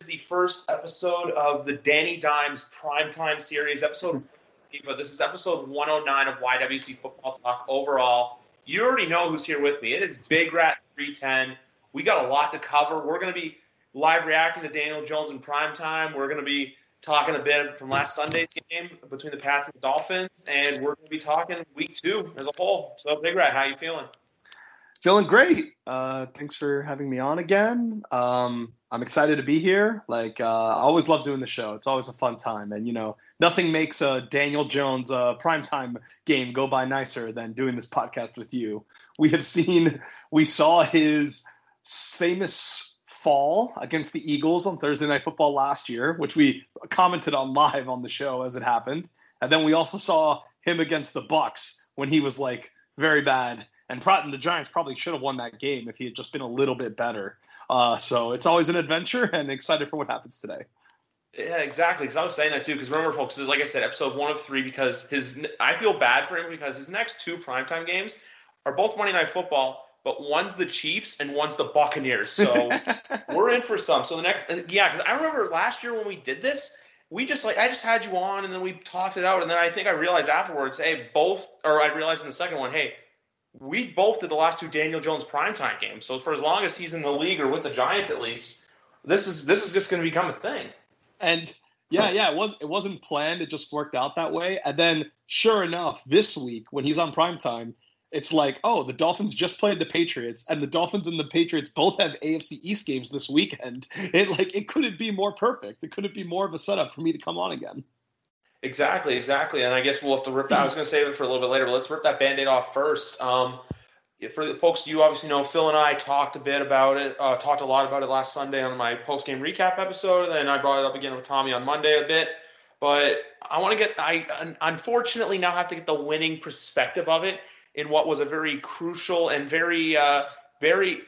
This is the first episode of the Danny Dimes Primetime Series, episode but this is episode 109 of YWC Football Talk overall. You already know who's here with me. It is Big Rat 310. We got a lot to cover. We're going to be live reacting to Daniel Jones in prime time. We're going to be talking a bit from last Sunday's game between the Pats and the Dolphins, and we're going to be talking week two as a whole. So, Big Rat, how you feeling? Feeling great. Uh, thanks for having me on again. Um, I'm excited to be here. Like, uh, I always love doing the show. It's always a fun time. And, you know, nothing makes a Daniel Jones uh, primetime game go by nicer than doing this podcast with you. We have seen, we saw his famous fall against the Eagles on Thursday Night Football last year, which we commented on live on the show as it happened. And then we also saw him against the Bucks when he was like very bad and the Giants probably should have won that game if he had just been a little bit better. Uh, so it's always an adventure, and excited for what happens today. Yeah, exactly. Because I was saying that too. Because remember, folks, is like I said, episode one of three. Because his, I feel bad for him because his next two primetime games are both Monday Night Football, but one's the Chiefs and one's the Buccaneers. So we're in for some. So the next, yeah, because I remember last year when we did this, we just like I just had you on, and then we talked it out, and then I think I realized afterwards, hey, both, or I realized in the second one, hey we both did the last two Daniel Jones primetime games. So for as long as he's in the league or with the Giants at least, this is this is just going to become a thing. And yeah, yeah, it was it wasn't planned. It just worked out that way. And then sure enough, this week when he's on primetime, it's like, oh, the Dolphins just played the Patriots, and the Dolphins and the Patriots both have AFC East games this weekend. It like it couldn't be more perfect. It couldn't be more of a setup for me to come on again. Exactly, exactly. And I guess we'll have to rip that. I was going to save it for a little bit later, but let's rip that band aid off first. Um, for the folks you obviously know, Phil and I talked a bit about it, uh, talked a lot about it last Sunday on my post game recap episode. And then I brought it up again with Tommy on Monday a bit. But I want to get, I unfortunately now have to get the winning perspective of it in what was a very crucial and very, uh, very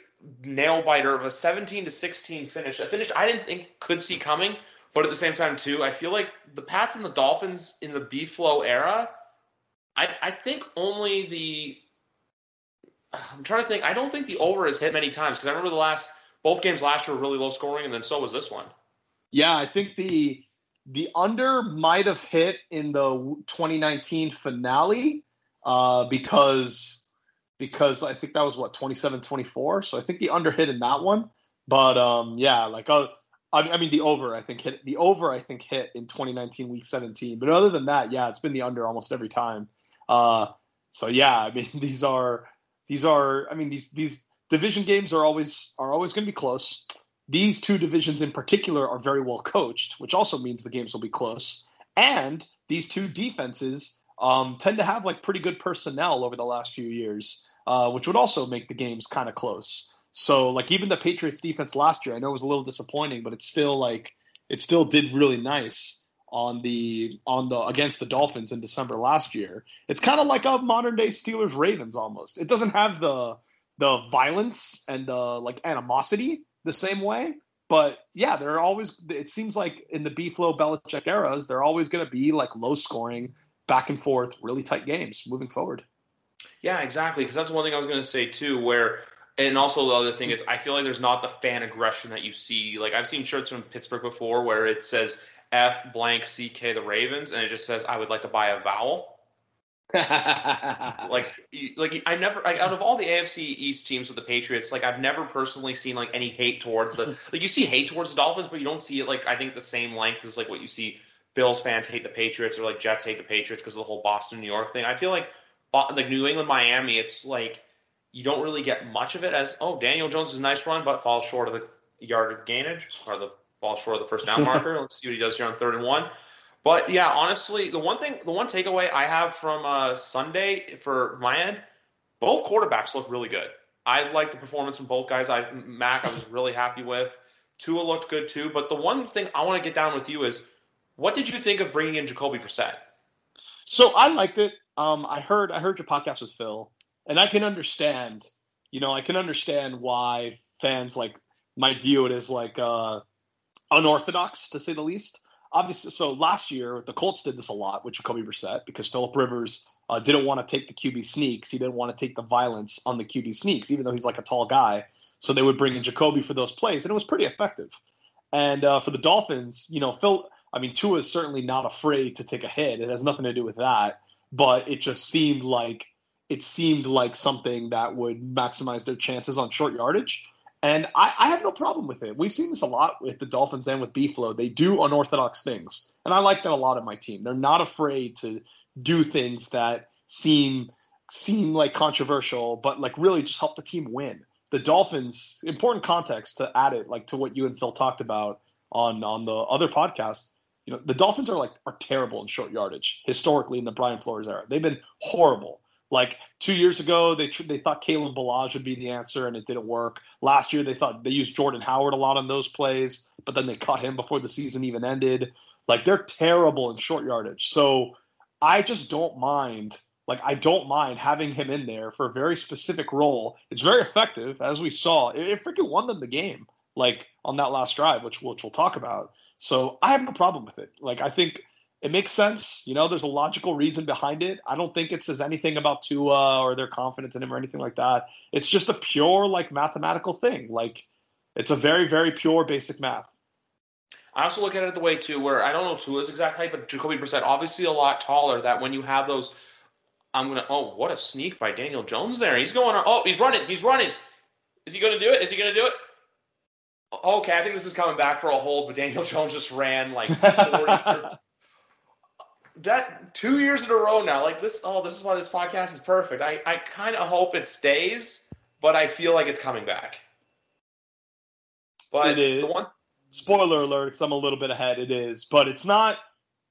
nail biter of a 17 to 16 finish. A finish I didn't think could see coming but at the same time, too, I feel like the Pats and the Dolphins in the B flow era, I, I think only the. I'm trying to think. I don't think the over has hit many times because I remember the last both games last year were really low scoring, and then so was this one. Yeah, I think the the under might have hit in the 2019 finale uh, because because I think that was what 27 24. So I think the under hit in that one. But um, yeah, like uh, I mean, the over I think hit the over I think hit in 2019 week 17. But other than that, yeah, it's been the under almost every time. Uh, so yeah, I mean these are these are I mean these these division games are always are always going to be close. These two divisions in particular are very well coached, which also means the games will be close. And these two defenses um, tend to have like pretty good personnel over the last few years, uh, which would also make the games kind of close. So like even the Patriots defense last year, I know it was a little disappointing, but it's still like it still did really nice on the on the against the Dolphins in December last year. It's kind of like a modern day Steelers Ravens almost. It doesn't have the the violence and the like animosity the same way, but yeah, they're always. It seems like in the B flow Belichick eras, they're always going to be like low scoring, back and forth, really tight games moving forward. Yeah, exactly. Because that's one thing I was going to say too, where and also the other thing is, I feel like there's not the fan aggression that you see. Like I've seen shirts from Pittsburgh before where it says F blank CK the Ravens, and it just says I would like to buy a vowel. like, like I never like, out of all the AFC East teams with the Patriots, like I've never personally seen like any hate towards the like you see hate towards the Dolphins, but you don't see it like I think the same length as like what you see Bills fans hate the Patriots or like Jets hate the Patriots because of the whole Boston New York thing. I feel like uh, like New England Miami, it's like you don't really get much of it as oh Daniel Jones is a nice run, but falls short of the yard gainage or the falls short of the first down marker. Let's see what he does here on third and one. But yeah, honestly, the one thing, the one takeaway I have from uh, Sunday for my end, both quarterbacks look really good. I like the performance from both guys. I Mac, I was really happy with. Tua looked good too. But the one thing I want to get down with you is, what did you think of bringing in Jacoby Brissett? So I liked it. Um, I heard I heard your podcast with Phil, and I can understand. You know, I can understand why fans like might view it as like uh, unorthodox to say the least. Obviously, so last year the Colts did this a lot with Jacoby Brissett because Philip Rivers uh, didn't want to take the QB sneaks. He didn't want to take the violence on the QB sneaks, even though he's like a tall guy. So they would bring in Jacoby for those plays, and it was pretty effective. And uh, for the Dolphins, you know, Phil, I mean, Tua is certainly not afraid to take a hit. It has nothing to do with that, but it just seemed like it seemed like something that would maximize their chances on short yardage. And I, I have no problem with it. We've seen this a lot with the Dolphins and with Beeflo. They do unorthodox things, and I like that a lot of my team. They're not afraid to do things that seem seem like controversial, but like really just help the team win. The Dolphins, important context to add it, like to what you and Phil talked about on on the other podcast. You know, the Dolphins are like are terrible in short yardage historically in the Brian Flores era. They've been horrible. Like two years ago, they they thought Kalen Ballage would be the answer, and it didn't work. Last year, they thought they used Jordan Howard a lot on those plays, but then they cut him before the season even ended. Like they're terrible in short yardage. So I just don't mind. Like I don't mind having him in there for a very specific role. It's very effective, as we saw. It, it freaking won them the game, like on that last drive, which which we'll talk about. So I have no problem with it. Like I think it makes sense. You know, there's a logical reason behind it. I don't think it says anything about Tua or their confidence in him or anything like that. It's just a pure like mathematical thing. Like it's a very very pure basic math. I also look at it the way too, where I don't know Tua's exact height, but Jacoby Brissett obviously a lot taller. That when you have those, I'm gonna. Oh, what a sneak by Daniel Jones there. He's going. Oh, he's running. He's running. Is he gonna do it? Is he gonna do it? Okay, I think this is coming back for a hold, but Daniel Jones just ran like 40. that two years in a row now. Like this. Oh, this is why this podcast is perfect. I I kind of hope it stays, but I feel like it's coming back. But the one spoiler alert i'm a little bit ahead it is but it's not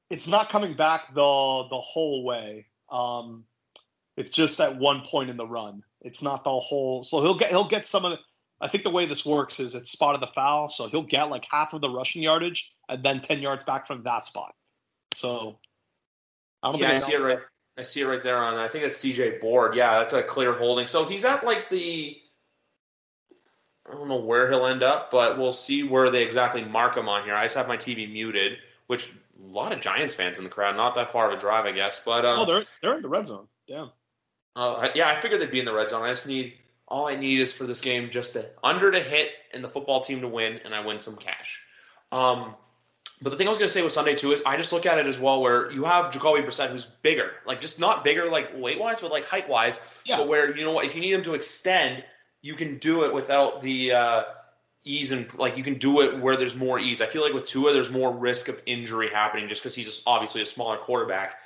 it's not coming back the the whole way um it's just at one point in the run it's not the whole so he'll get he'll get some of the i think the way this works is it's spot of the foul so he'll get like half of the rushing yardage and then 10 yards back from that spot so i don't yeah, think i see it right i see it right there on i think it's cj board yeah that's a clear holding so he's at like the I don't know where he'll end up, but we'll see where they exactly mark him on here. I just have my TV muted, which a lot of Giants fans in the crowd. Not that far of a drive, I guess. But uh, oh, they're they're in the red zone. Damn. Uh, yeah, I figured they'd be in the red zone. I just need all I need is for this game just to under to hit and the football team to win, and I win some cash. Um, but the thing I was going to say with Sunday too is I just look at it as well where you have Jacoby Brissett who's bigger, like just not bigger like weight wise, but like height wise. Yeah. So where you know what, if you need him to extend, you can do it without the uh, ease and like you can do it where there's more ease. I feel like with Tua, there's more risk of injury happening just because he's obviously a smaller quarterback.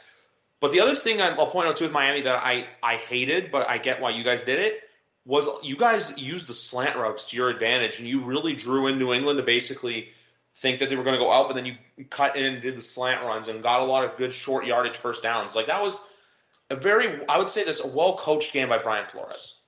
But the other thing I'll point out too with Miami that I I hated, but I get why you guys did it was you guys used the slant routes to your advantage, and you really drew in New England to basically think that they were going to go out, but then you cut in and did the slant runs and got a lot of good short yardage first downs. Like that was a very, I would say this, a well coached game by Brian Flores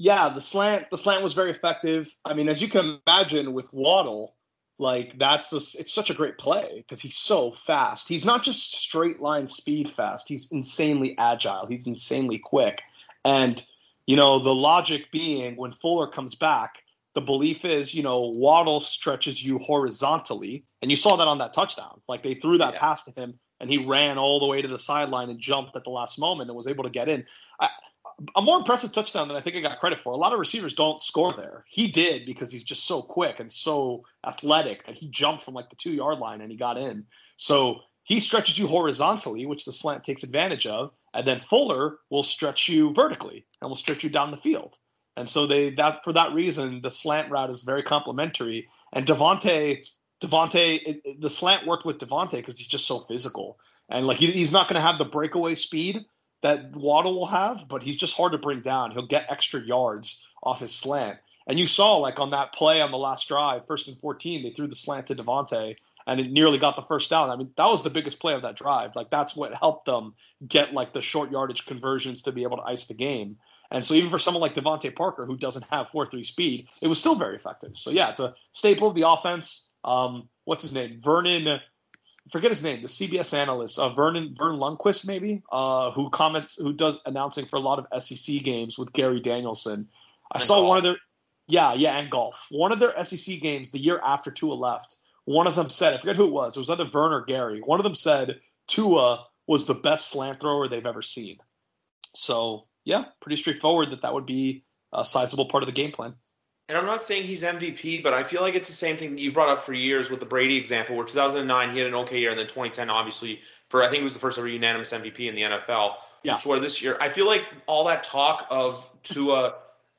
yeah, the slant the slant was very effective. I mean, as you can imagine with Waddle, like that's a, it's such a great play because he's so fast. He's not just straight line speed fast. He's insanely agile. He's insanely quick. And you know, the logic being when Fuller comes back, the belief is, you know, Waddle stretches you horizontally, and you saw that on that touchdown. Like they threw that yeah. pass to him and he ran all the way to the sideline and jumped at the last moment and was able to get in. I, a more impressive touchdown than I think I got credit for. A lot of receivers don't score there. He did because he's just so quick and so athletic that he jumped from like the two yard line and he got in. So he stretches you horizontally, which the slant takes advantage of, and then Fuller will stretch you vertically and will stretch you down the field. And so they that for that reason the slant route is very complementary. And DeVante, DeVante, the slant worked with DeVante because he's just so physical and like he, he's not going to have the breakaway speed that Waddle will have, but he's just hard to bring down. He'll get extra yards off his slant. And you saw, like on that play on the last drive, first and 14, they threw the slant to DeVante and it nearly got the first down. I mean, that was the biggest play of that drive. Like, that's what helped them get like the short yardage conversions to be able to ice the game. And so even for someone like DeVante Parker, who doesn't have 4 3 speed, it was still very effective. So yeah, it's a staple of the offense. Um, what's his name? Vernon, forget his name, the CBS analyst, uh, Vernon Vern Lundquist, maybe, uh, who comments, who does announcing for a lot of SEC games with Gary Danielson. I and saw golf. one of their, yeah, yeah, and golf. One of their SEC games the year after Tua left. One of them said, I forget who it was. It was either Vern or Gary. One of them said Tua was the best slant thrower they've ever seen. So yeah, pretty straightforward that that would be a sizable part of the game plan. And I'm not saying he's MVP, but I feel like it's the same thing that you've brought up for years with the Brady example, where 2009 he had an okay year, and then 2010 obviously for I think it was the first ever unanimous MVP in the NFL. Yeah. Which where this year I feel like all that talk of Tua,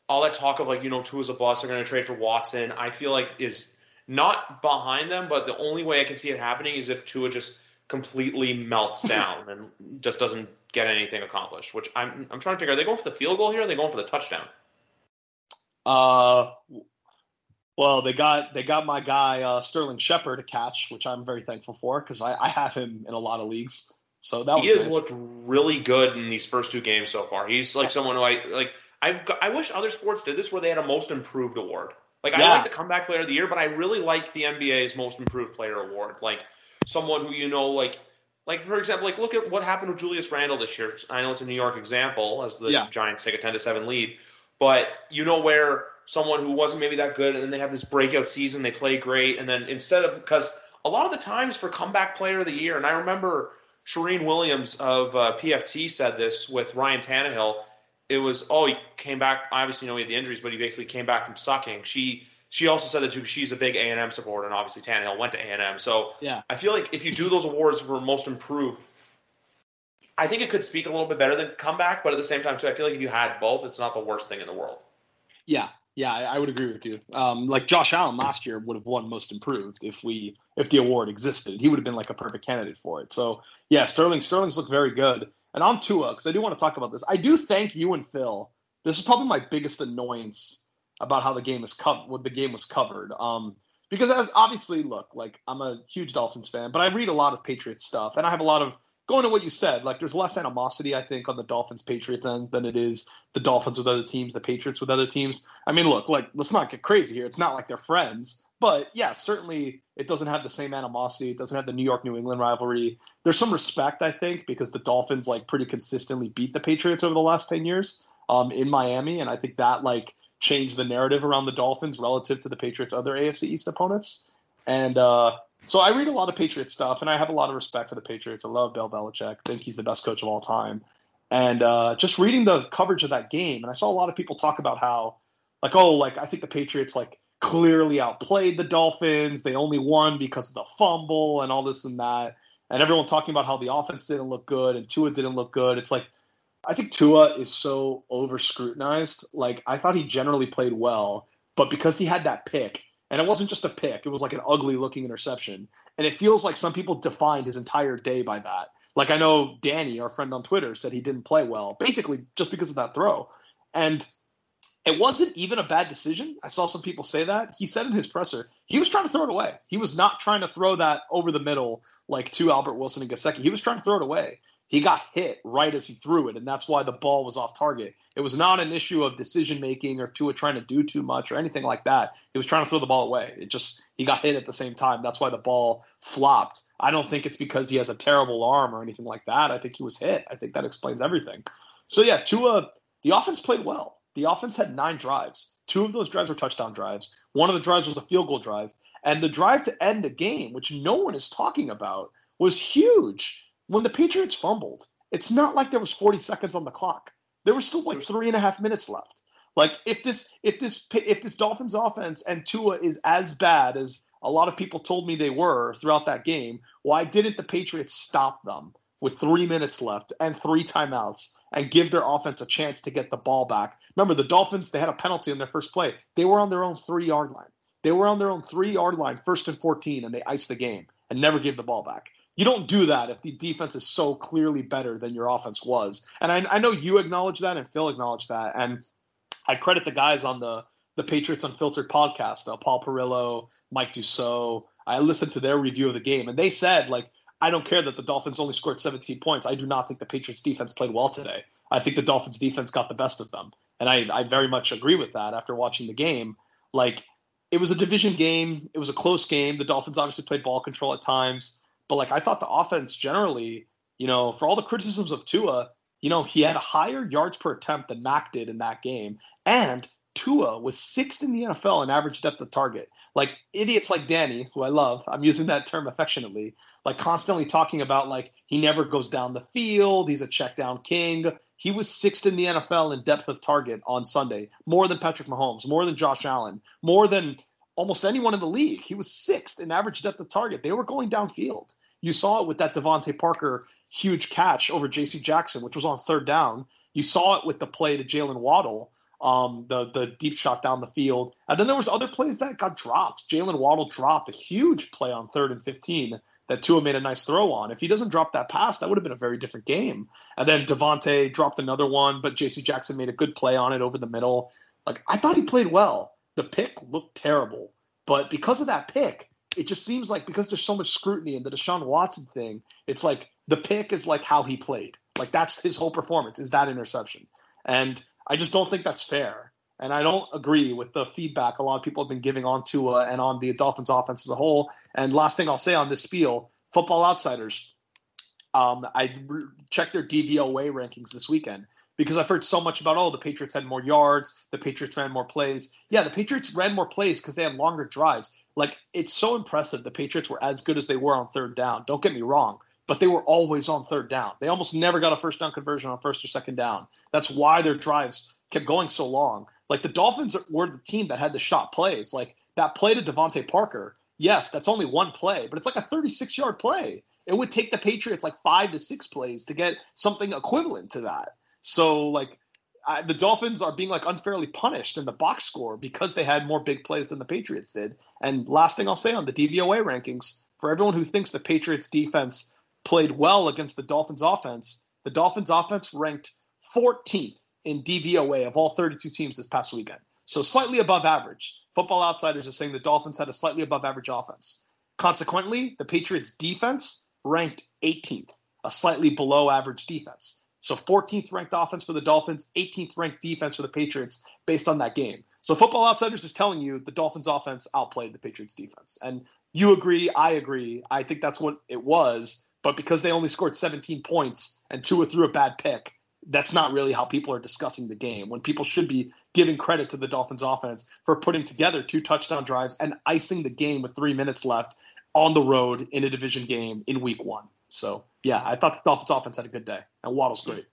all that talk of like you know Tua's a bust, they're going to trade for Watson. I feel like is not behind them, but the only way I can see it happening is if Tua just completely melts down and just doesn't get anything accomplished. Which I'm I'm trying to figure: are they going for the field goal here? or Are they going for the touchdown? Uh, well, they got they got my guy uh, Sterling Shepard to catch, which I'm very thankful for because I, I have him in a lot of leagues. So that he has nice. looked really good in these first two games so far. He's like someone who I like. I I wish other sports did this where they had a most improved award. Like yeah. I like the comeback player of the year, but I really like the NBA's most improved player award. Like someone who you know, like like for example, like look at what happened with Julius Randle this year. I know it's a New York example as the yeah. Giants take a ten to seven lead, but you know where someone who wasn't maybe that good and then they have this breakout season, they play great, and then instead of because a lot of the times for comeback player of the year, and I remember Charean Williams of uh, PFT said this with Ryan Tannehill. It was oh he came back. Obviously, you know he had the injuries, but he basically came back from sucking. She she also said that too. She's a big A and M supporter, and obviously Tannehill went to A and M. So yeah, I feel like if you do those awards for most improved, I think it could speak a little bit better than comeback. But at the same time, too, I feel like if you had both, it's not the worst thing in the world. Yeah, yeah, I, would agree with you. Um, like Josh Allen last year would have won Most Improved if we if the award existed. He would have been like a perfect candidate for it. So yeah, Sterling Sterling's looked very good. And on Tua, because I do want to talk about this. I do thank you and Phil. This is probably my biggest annoyance about how the game is covered, what the game was covered. Um, because as obviously, look, like I'm a huge Dolphins fan, but I read a lot of Patriots stuff, and I have a lot of going to what you said. Like there's less animosity, I think, on the Dolphins Patriots end than it is the Dolphins with other teams, the Patriots with other teams. I mean, look, like let's not get crazy here. It's not like they're friends, but yeah, certainly it doesn't have the same animosity. It doesn't have the New York New England rivalry. There's some respect, I think, because the Dolphins like pretty consistently beat the Patriots over the last ten years um, in Miami, and I think that like change the narrative around the Dolphins relative to the Patriots' other AFC East opponents. And uh, so I read a lot of Patriots stuff, and I have a lot of respect for the Patriots. I love Bill Belichick. Think he's the best coach of all time. And uh, just reading the coverage of that game, and I saw a lot of people talk about how, like, oh, like I think the Patriots like clearly outplayed the Dolphins. They only won because of the fumble and all this and that. And everyone talking about how the offense didn't look good and Tua didn't look good. It's like I think Tua is so over scrutinized. Like I thought he generally played well, but because he had that pick, and it wasn't just a pick, it was like an ugly looking interception. And it feels like some people defined his entire day by that. Like I know Danny, our friend on Twitter, said he didn't play well, basically just because of that throw. And it wasn't even a bad decision. I saw some people say that. He said in his presser, he was trying to throw it away. He was not trying to throw that over the middle like to Albert Wilson and Gesicki. He was trying to throw it away he got hit right as he threw it, and that's why the ball was off target. It was not an issue of decision making or Tua trying to do too much or anything like that. He was trying to throw the ball away. It just he got hit at the same time. That's why the ball flopped. I don't think it's because he has a terrible arm or anything like that. I think he was hit. I think that explains everything. So yeah, Tua, the offense played well. The offense had nine drives. Two of those drives were touchdown drives. One of the drives was a field goal drive, and the drive to end the game, which no one is talking about, was huge when the Patriots fumbled, it's not like there was 40 seconds on the clock. There was still like three and a half minutes left. Like if this if this if this Dolphins offense and Tua is as bad as a lot of people told me they were throughout that game, why didn't the Patriots stop them with three minutes left and three timeouts and give their offense a chance to get the ball back? Remember, the Dolphins they had a penalty in their first play. They were on their own three yard line. They were on their own three yard line, first and 14, and they iced the game and never gave the ball back you don't do that if the defense is so clearly better than your offense was. And I, I know you acknowledge that, and Phil acknowledged that. And I credit the guys on the the Patriots Unfiltered podcast, uh, Paul Perillo, Mike Dussault. I listened to their review of the game, and they said like I don't care that the Dolphins only scored 17 points. I do not think the Patriots defense played well today. I think the Dolphins defense got the best of them. And I, I very much agree with that after watching the game. Like, it was a division game. It was a close game. The Dolphins obviously played ball control at times. But, like, I thought the offense generally, you know, for all the criticisms of Tua, you know, he had a higher yards per attempt than Mac did in that game. And Tua was sixth in the NFL in average depth of target. Like idiots like Danny, who I love, I'm using that term affectionately, like constantly talking about like he never goes down the field, he's a check down king. He was sixth in the NFL in depth of target on Sunday, more than Patrick Mahomes, more than Josh Allen, more than almost anyone in the league. He was sixth in average depth of target. They were going downfield. You saw it with that DeVante Parker huge catch over J.C. Jackson, which was on third down. You saw it with the play to Jaylen Waddle um, the the deep shot down the field. And then there was other plays that got dropped. Jaylen Waddle dropped a huge play on third and 15 that Tua made a nice throw on. If he doesn't drop that pass, that would have been a very different game. And then DeVante dropped another one, but J.C. Jackson made a good play on it over the middle. Like I thought he played well. The pick looked terrible, but because of that pick, it just seems like because there's so much scrutiny in the Deshaun Watson thing, it's like the pick is like how he played. Like that's his whole performance is that interception. And I just don't think that's fair. And I don't agree with the feedback a lot of people have been giving on Tua and on the Dolphins offense as a whole. And last thing I'll say on this spiel, Football Outsiders, um, I re- checked their DVOA rankings this weekend because I've heard so much about, oh, the Patriots had more yards, the Patriots ran more plays. Yeah, the Patriots ran more plays because they had longer drives. Like, it's so impressive the Patriots were as good as they were on third down. Don't get me wrong but they were always on third down. They almost never got a first down conversion on first or second down. That's why their drives kept going so long. Like the Dolphins were the team that had the shot plays. Like that play to DeVante Parker, yes, that's only one play, but it's like a 36 yard play. It would take the Patriots like five to six plays to get something equivalent to that. So like I, the Dolphins are being like unfairly punished in the box score because they had more big plays than the Patriots did. And last thing I'll say on the DVOA rankings for everyone who thinks the Patriots defense played well against the Dolphins offense. The Dolphins offense ranked 14th in DVOA of all 32 teams this past weekend. So slightly above average. Football Outsiders is saying the Dolphins had a slightly above average offense. Consequently, the Patriots defense ranked 18th, a slightly below average defense. So 14th ranked offense for the Dolphins, 18th ranked defense for the Patriots based on that game. So Football Outsiders is telling you the Dolphins offense outplayed the Patriots defense. And you agree, I agree. I think that's what it was. But because they only scored 17 points and Tua threw a bad pick, that's not really how people are discussing the game. When people should be giving credit to the Dolphins offense for putting together two touchdown drives and icing the game with three minutes left on the road in a division game in week one. So, yeah, I thought the Dolphins offense had a good day, and Waddle's great.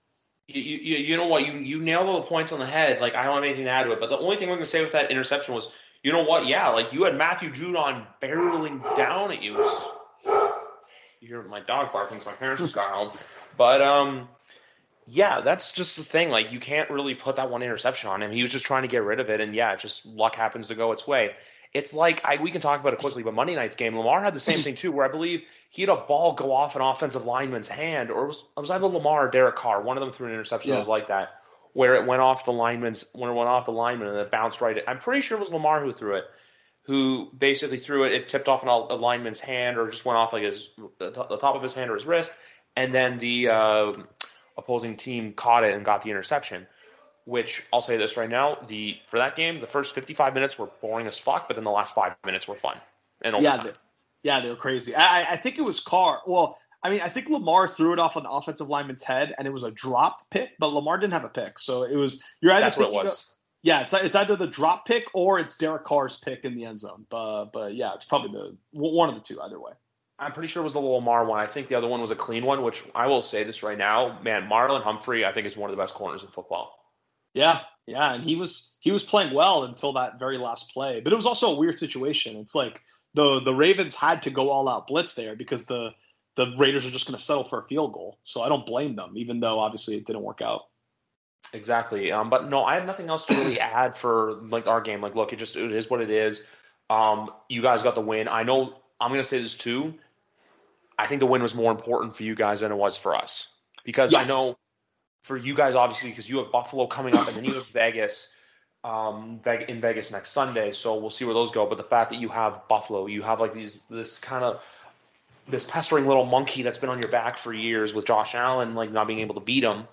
You, you, you know what? You, you nailed all the points on the head. Like, I don't have anything to add to it. But the only thing going to say with that interception was, you know what? Yeah, like you had Matthew Judon barreling down at you you hear my dog barking, my parents just got home. But um, yeah, that's just the thing. Like you can't really put that one interception on him. He was just trying to get rid of it, and yeah, just luck happens to go its way. It's like I, we can talk about it quickly, but Monday night's game, Lamar had the same thing too, where I believe he had a ball go off an offensive lineman's hand, or it was it was either Lamar or Derek Carr. One of them threw an interception yeah. that was like that, where it went off the lineman's when it went off the lineman and it bounced right. I'm pretty sure it was Lamar who threw it who basically threw it. It tipped off an a lineman's hand or just went off like his the top of his hand or his wrist, and then the uh, opposing team caught it and got the interception. Which I'll say this right now: the for that game, the first 55 minutes were boring as fuck, but then the last five minutes were fun. And yeah, they, yeah, they were crazy. I, I think it was Carr. Well, I mean, I think Lamar threw it off an offensive lineman's head, and it was a dropped pick, but Lamar didn't have a pick, so it was. You're either That's what it was. Of, yeah, it's it's either the drop pick or it's Derek Carr's pick in the end zone. But but yeah, it's probably the one of the two either way. I'm pretty sure it was the Lamar one. I think the other one was a clean one, which I will say this right now, man, Marlon Humphrey, I think is one of the best corners in football. Yeah, yeah, and he was he was playing well until that very last play. But it was also a weird situation. It's like the the Ravens had to go all out blitz there because the the Raiders are just going to settle for a field goal. So I don't blame them, even though obviously it didn't work out. Exactly. Um, but no, I have nothing else to really add for like our game. Like, look, it just it is what it is. Um, you guys got the win. I know I'm gonna say this too. I think the win was more important for you guys than it was for us because yes. I know for you guys obviously because you have Buffalo coming up and then you have Vegas um, in Vegas next Sunday. So we'll see where those go. But the fact that you have Buffalo, you have like these this kind of this pestering little monkey that's been on your back for years with Josh Allen, like not being able to beat him.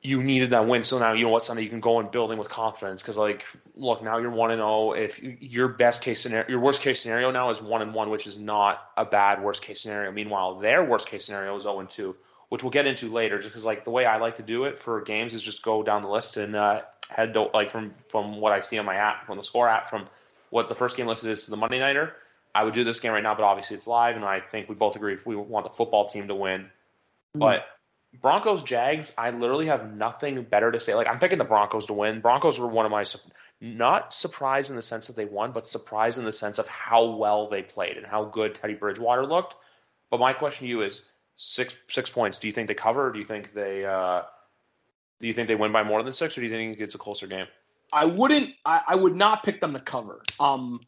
You needed that win, so now you know what Sunday you can go and building with confidence because like look now you're one and zero. If your best case scenario, your worst case scenario now is one and one, which is not a bad worst case scenario. Meanwhile, their worst case scenario is zero and two, which we'll get into later. Just because like the way I like to do it for games is just go down the list and uh, head to, like from from what I see on my app, from the score app, from what the first game listed is to the Monday nighter I would do this game right now, but obviously it's live, and I think we both agree if we want the football team to win. Mm-hmm. But Broncos Jags, I literally have nothing better to say. Like I'm picking the Broncos to win. Broncos were one of my not surprised in the sense that they won, but surprised in the sense of how well they played and how good Teddy Bridgewater looked. But my question to you is six six points. Do you think they cover? Do you think they uh, do you think they win by more than six, or do you think it's a closer game? I wouldn't. I, I would not pick them to cover. Um,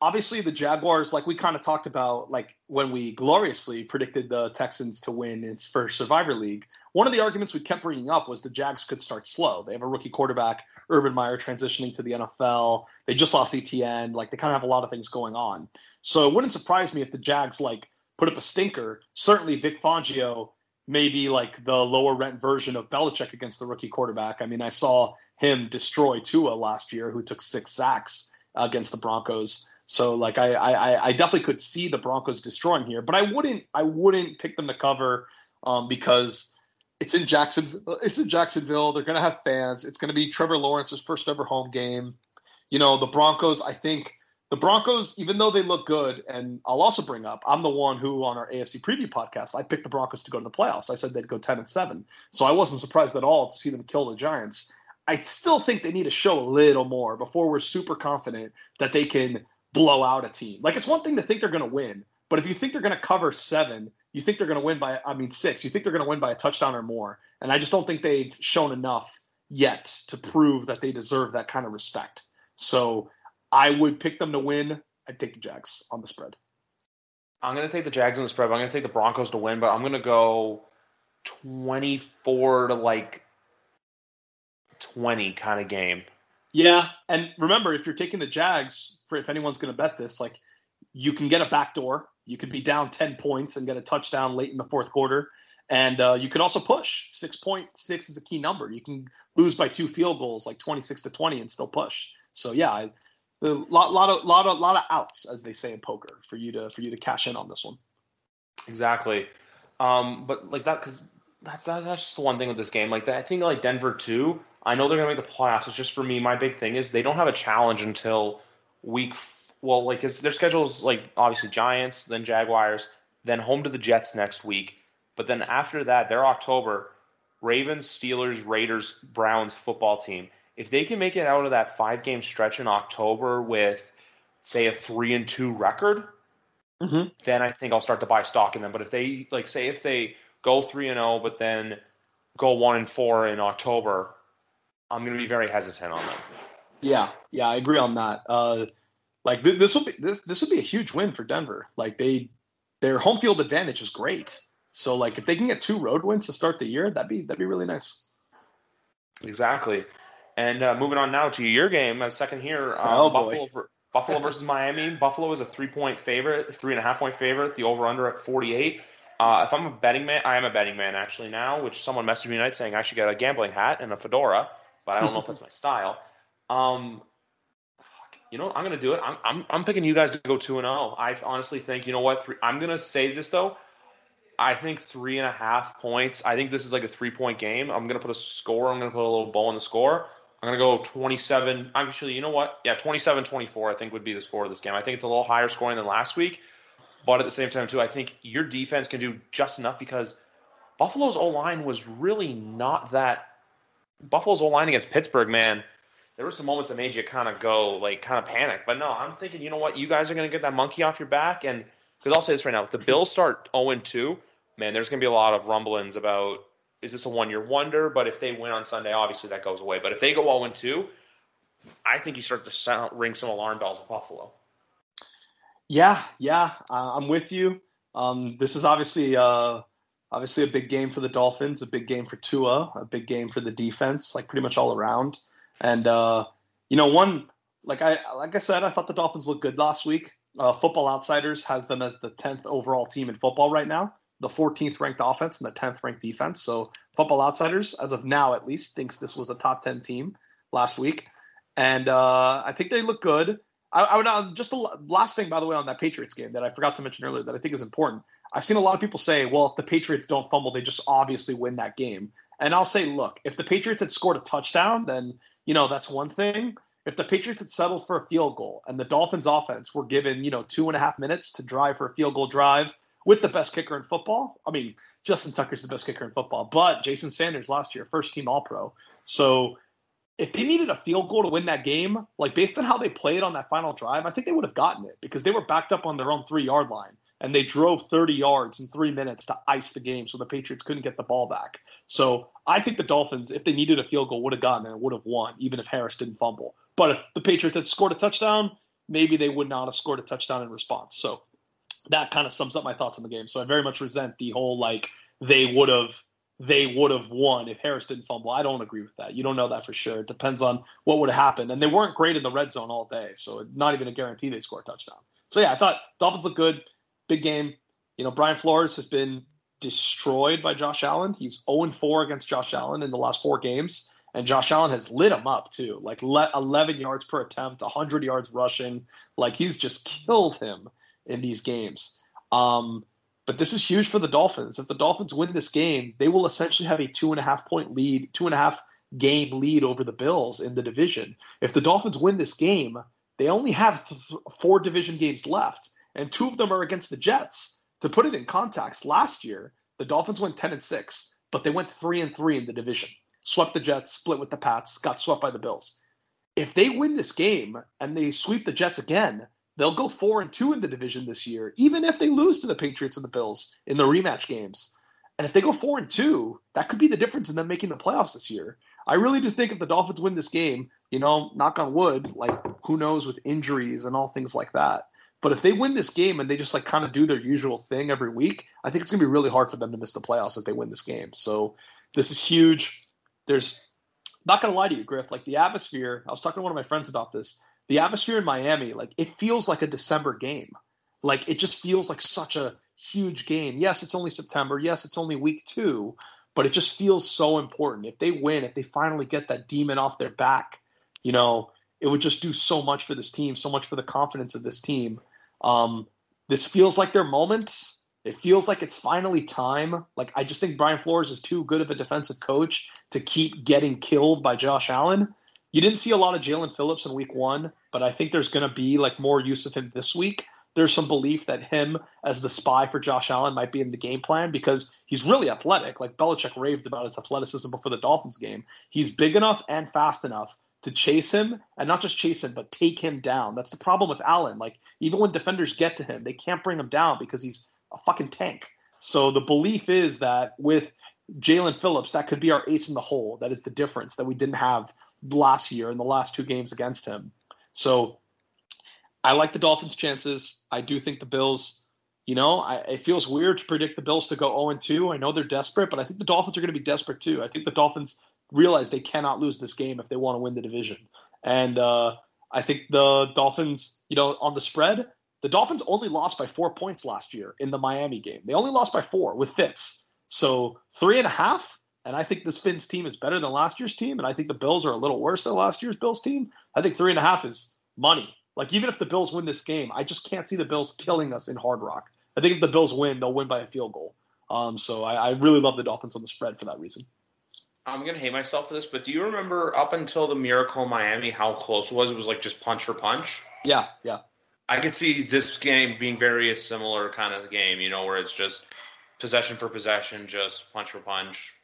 obviously the Jaguars, like we kind of talked about, like when we gloriously predicted the Texans to win its first Survivor League. One of the arguments we kept bringing up was the Jags could start slow. They have a rookie quarterback, Urban Meyer, transitioning to the NFL. They just lost ETN. Like they kind of have a lot of things going on. So it wouldn't surprise me if the Jags like put up a stinker. Certainly, Vic Fangio may be like the lower rent version of Belichick against the rookie quarterback. I mean, I saw him destroy Tua last year, who took six sacks against the Broncos. So like I, I I definitely could see the Broncos destroying here, but I wouldn't I wouldn't pick them to cover um, because it's in Jackson it's in Jacksonville. They're gonna have fans. It's gonna be Trevor Lawrence's first ever home game. You know the Broncos. I think the Broncos, even though they look good, and I'll also bring up, I'm the one who on our AFC preview podcast, I picked the Broncos to go to the playoffs. I said they'd go 10 and 7. So I wasn't surprised at all to see them kill the Giants. I still think they need to show a little more before we're super confident that they can blow out a team. Like it's one thing to think they're going to win, but if you think they're going to cover seven, you think they're going to win by, I mean, six, you think they're going to win by a touchdown or more. And I just don't think they've shown enough yet to prove that they deserve that kind of respect. So I would pick them to win. I'd take the Jags on the spread. I'm going to take the Jags on the spread. I'm going to take the Broncos to win, but I'm going to go 24 to like 20 kind of game. Yeah, and remember, if you're taking the Jags, for if anyone's going to bet this, like you can get a backdoor. You could be down ten points and get a touchdown late in the fourth quarter, and uh, you could also push. Six point six is a key number. You can lose by two field goals, like twenty six to twenty, and still push. So yeah, I, a lot, lot of, lot of, lot of outs, as they say in poker, for you to for you to cash in on this one. Exactly, um, but like that because that's, that's just the one thing with this game. Like that, I think like Denver too I know they're to make the playoffs. It's just for me, my big thing is they don't have a challenge until week. Well, like cause their schedule is like obviously Giants, then Jaguars, then home to the Jets next week. But then after that, they're October. Ravens, Steelers, Raiders, Browns football team. If they can make it out of that five game stretch in October with, say, a three and two record, mm-hmm. then I think I'll start to buy stock in them. But if they like, say, if they go three and zero, oh, but then go one and four in October, I'm going to be very hesitant on them. Yeah, yeah, I agree on that. Uh, like th- this will be this this would be a huge win for Denver. Like they their home field advantage is great. So like if they can get two road wins to start the year, that'd be that'd be really nice. Exactly. And uh, moving on now to your game, a second here, um, oh, Buffalo Buffalo versus Miami. Buffalo is a three point favorite, three and a half point favorite. The over under at 48. Uh, if I'm a betting man, I am a betting man actually now, which someone messaged me tonight saying I should get a gambling hat and a fedora but I don't know if that's my style. Um, you know, I'm gonna do it. I'm, I'm, I'm picking you guys to go two and zero. Oh. I honestly think you know what. Three, I'm gonna say this though. I think three and a half points. I think this is like a three point game. I'm gonna put a score. I'm gonna put a little bow on the score. I'm gonna go 27. Actually, you know what? Yeah, 27-24. I think would be the score of this game. I think it's a little higher scoring than last week, but at the same time too, I think your defense can do just enough because Buffalo's O line was really not that Buffalo's O line against Pittsburgh, man, there were some moments that made you kind of go, like, kind of panic. But no, I'm thinking, you know what? You guys are going to get that monkey off your back. And because I'll say this right now if the Bills start 0 2, man, there's going to be a lot of rumblings about is this a one year wonder? But if they win on Sunday, obviously that goes away. But if they go all 0 2, I think you start to sound, ring some alarm bells at Buffalo. Yeah, yeah, uh, I'm with you. Um, this is obviously uh, obviously a big game for the Dolphins, a big game for Tua, a big game for the defense, like pretty much all around. And uh, you know, one like I like I said, I thought the Dolphins looked good last week. Uh, football Outsiders has them as the 10th overall team in football right now, the 14th ranked offense and the 10th ranked defense. So, Football Outsiders, as of now at least, thinks this was a top 10 team last week. And uh, I think they look good. I, I would uh, just the last thing, by the way, on that Patriots game that I forgot to mention earlier that I think is important. I've seen a lot of people say, well, if the Patriots don't fumble, they just obviously win that game. And I'll say, look, if the Patriots had scored a touchdown, then, you know, that's one thing. If the Patriots had settled for a field goal and the Dolphins offense were given, you know, two and a half minutes to drive for a field goal drive with the best kicker in football, I mean, Justin Tucker's the best kicker in football, but Jason Sanders last year, first team All Pro. So if they needed a field goal to win that game, like based on how they played on that final drive, I think they would have gotten it because they were backed up on their own three yard line and they drove 30 yards in three minutes to ice the game so the Patriots couldn't get the ball back. So I think the Dolphins, if they needed a field goal, would have gotten it and would have won, even if Harris didn't fumble. But if the Patriots had scored a touchdown, maybe they would not have scored a touchdown in response. So that kind of sums up my thoughts on the game. So I very much resent the whole like they would have they would have won if Harris didn't fumble. I don't agree with that. You don't know that for sure. It depends on what would have happened. And they weren't great in the red zone all day, so not even a guarantee they score a touchdown. So yeah, I thought Dolphins look good. Big game. You know, Brian Flores has been destroyed by Josh Allen. He's 0 4 against Josh Allen in the last four games. And Josh Allen has lit him up too, like 11 yards per attempt, 100 yards rushing. Like he's just killed him in these games. Um, but this is huge for the Dolphins. If the Dolphins win this game, they will essentially have a two and a half point lead, two and a half game lead over the Bills in the division. If the Dolphins win this game, they only have th- four division games left, and two of them are against the Jets. To put it in context, last year the Dolphins went ten and six, but they went three and three in the division. Swept the Jets, split with the Pats, got swept by the Bills. If they win this game and they sweep the Jets again, They'll go four and two in the division this year, even if they lose to the Patriots and the Bills in the rematch games. And if they go four and two, that could be the difference in them making the playoffs this year. I really do think if the Dolphins win this game, you know, knock on wood, like who knows with injuries and all things like that. But if they win this game and they just like kind of do their usual thing every week, I think it's gonna be really hard for them to miss the playoffs if they win this game. So this is huge. There's not gonna lie to you, Griff. Like the atmosphere. I was talking to one of my friends about this the atmosphere in Miami, like it feels like a December game. Like it just feels like such a huge game. Yes, it's only September. Yes, it's only week two, but it just feels so important. If they win, if they finally get that demon off their back, you know, it would just do so much for this team, so much for the confidence of this team. Um, this feels like their moment. It feels like it's finally time. Like I just think Brian Flores is too good of a defensive coach to keep getting killed by Josh Allen. You didn't see a lot of Jaelan Phillips in week one, but I think there's going to be like more use of him this week. There's some belief that him as the spy for Josh Allen might be in the game plan because he's really athletic. Like Belichick raved about his athleticism before the Dolphins game. He's big enough and fast enough to chase him and not just chase him, but take him down. That's the problem with Allen. Like even when defenders get to him, they can't bring him down because he's a fucking tank. So the belief is that with Jaelan Phillips, that could be our ace in the hole. That is the difference that we didn't have last year in the last two games against him. So I like the Dolphins' chances. I do think the Bills, you know, I, it feels weird to predict the Bills to go 0 2. I know they're desperate, but I think the Dolphins are going to be desperate too. I think the Dolphins realize they cannot lose this game if they want to win the division. And uh, I think the Dolphins, you know, on the spread, the Dolphins only lost by four points last year in the Miami game. They only lost by four with Fitz. So three and a half. And I think this Fins team is better than last year's team. And I think the Bills are a little worse than last year's Bills team. I think three and a half is money. Like even if the Bills win this game, I just can't see the Bills killing us in Hard Rock. I think if the Bills win, they'll win by a field goal. Um, so I, I really love the Dolphins on the spread for that reason. I'm gonna hate myself for this, but do you remember up until the Miracle in Miami how close it was? It was like just punch for punch. Yeah, yeah. I could see this game being very similar kind of game, you know, where it's just possession for possession, just punch for punch.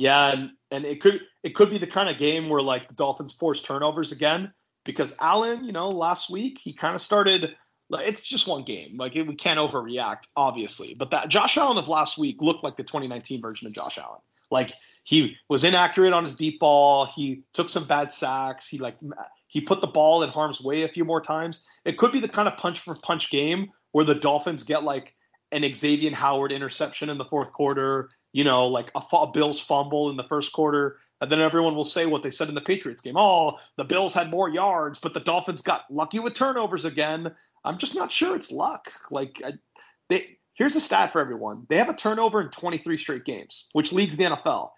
Yeah, and, and it could it could be the kind of game where like the Dolphins force turnovers again because Allen, you know, last week he kind of started. It's just one game. Like we can't overreact, obviously. But that Josh Allen of last week looked like the 2019 version of Josh Allen. Like he was inaccurate on his deep ball. He took some bad sacks. He like he put the ball in harm's way a few more times. It could be the kind of punch for punch game where the Dolphins get like an Xavier Howard interception in the fourth quarter, you know, like a, a Bills fumble in the first quarter, and then everyone will say what they said in the Patriots game. Oh, the Bills had more yards, but the Dolphins got lucky with turnovers again. I'm just not sure it's luck. Like I, they here's a stat for everyone: they have a turnover in 23 straight games, which leads the NFL.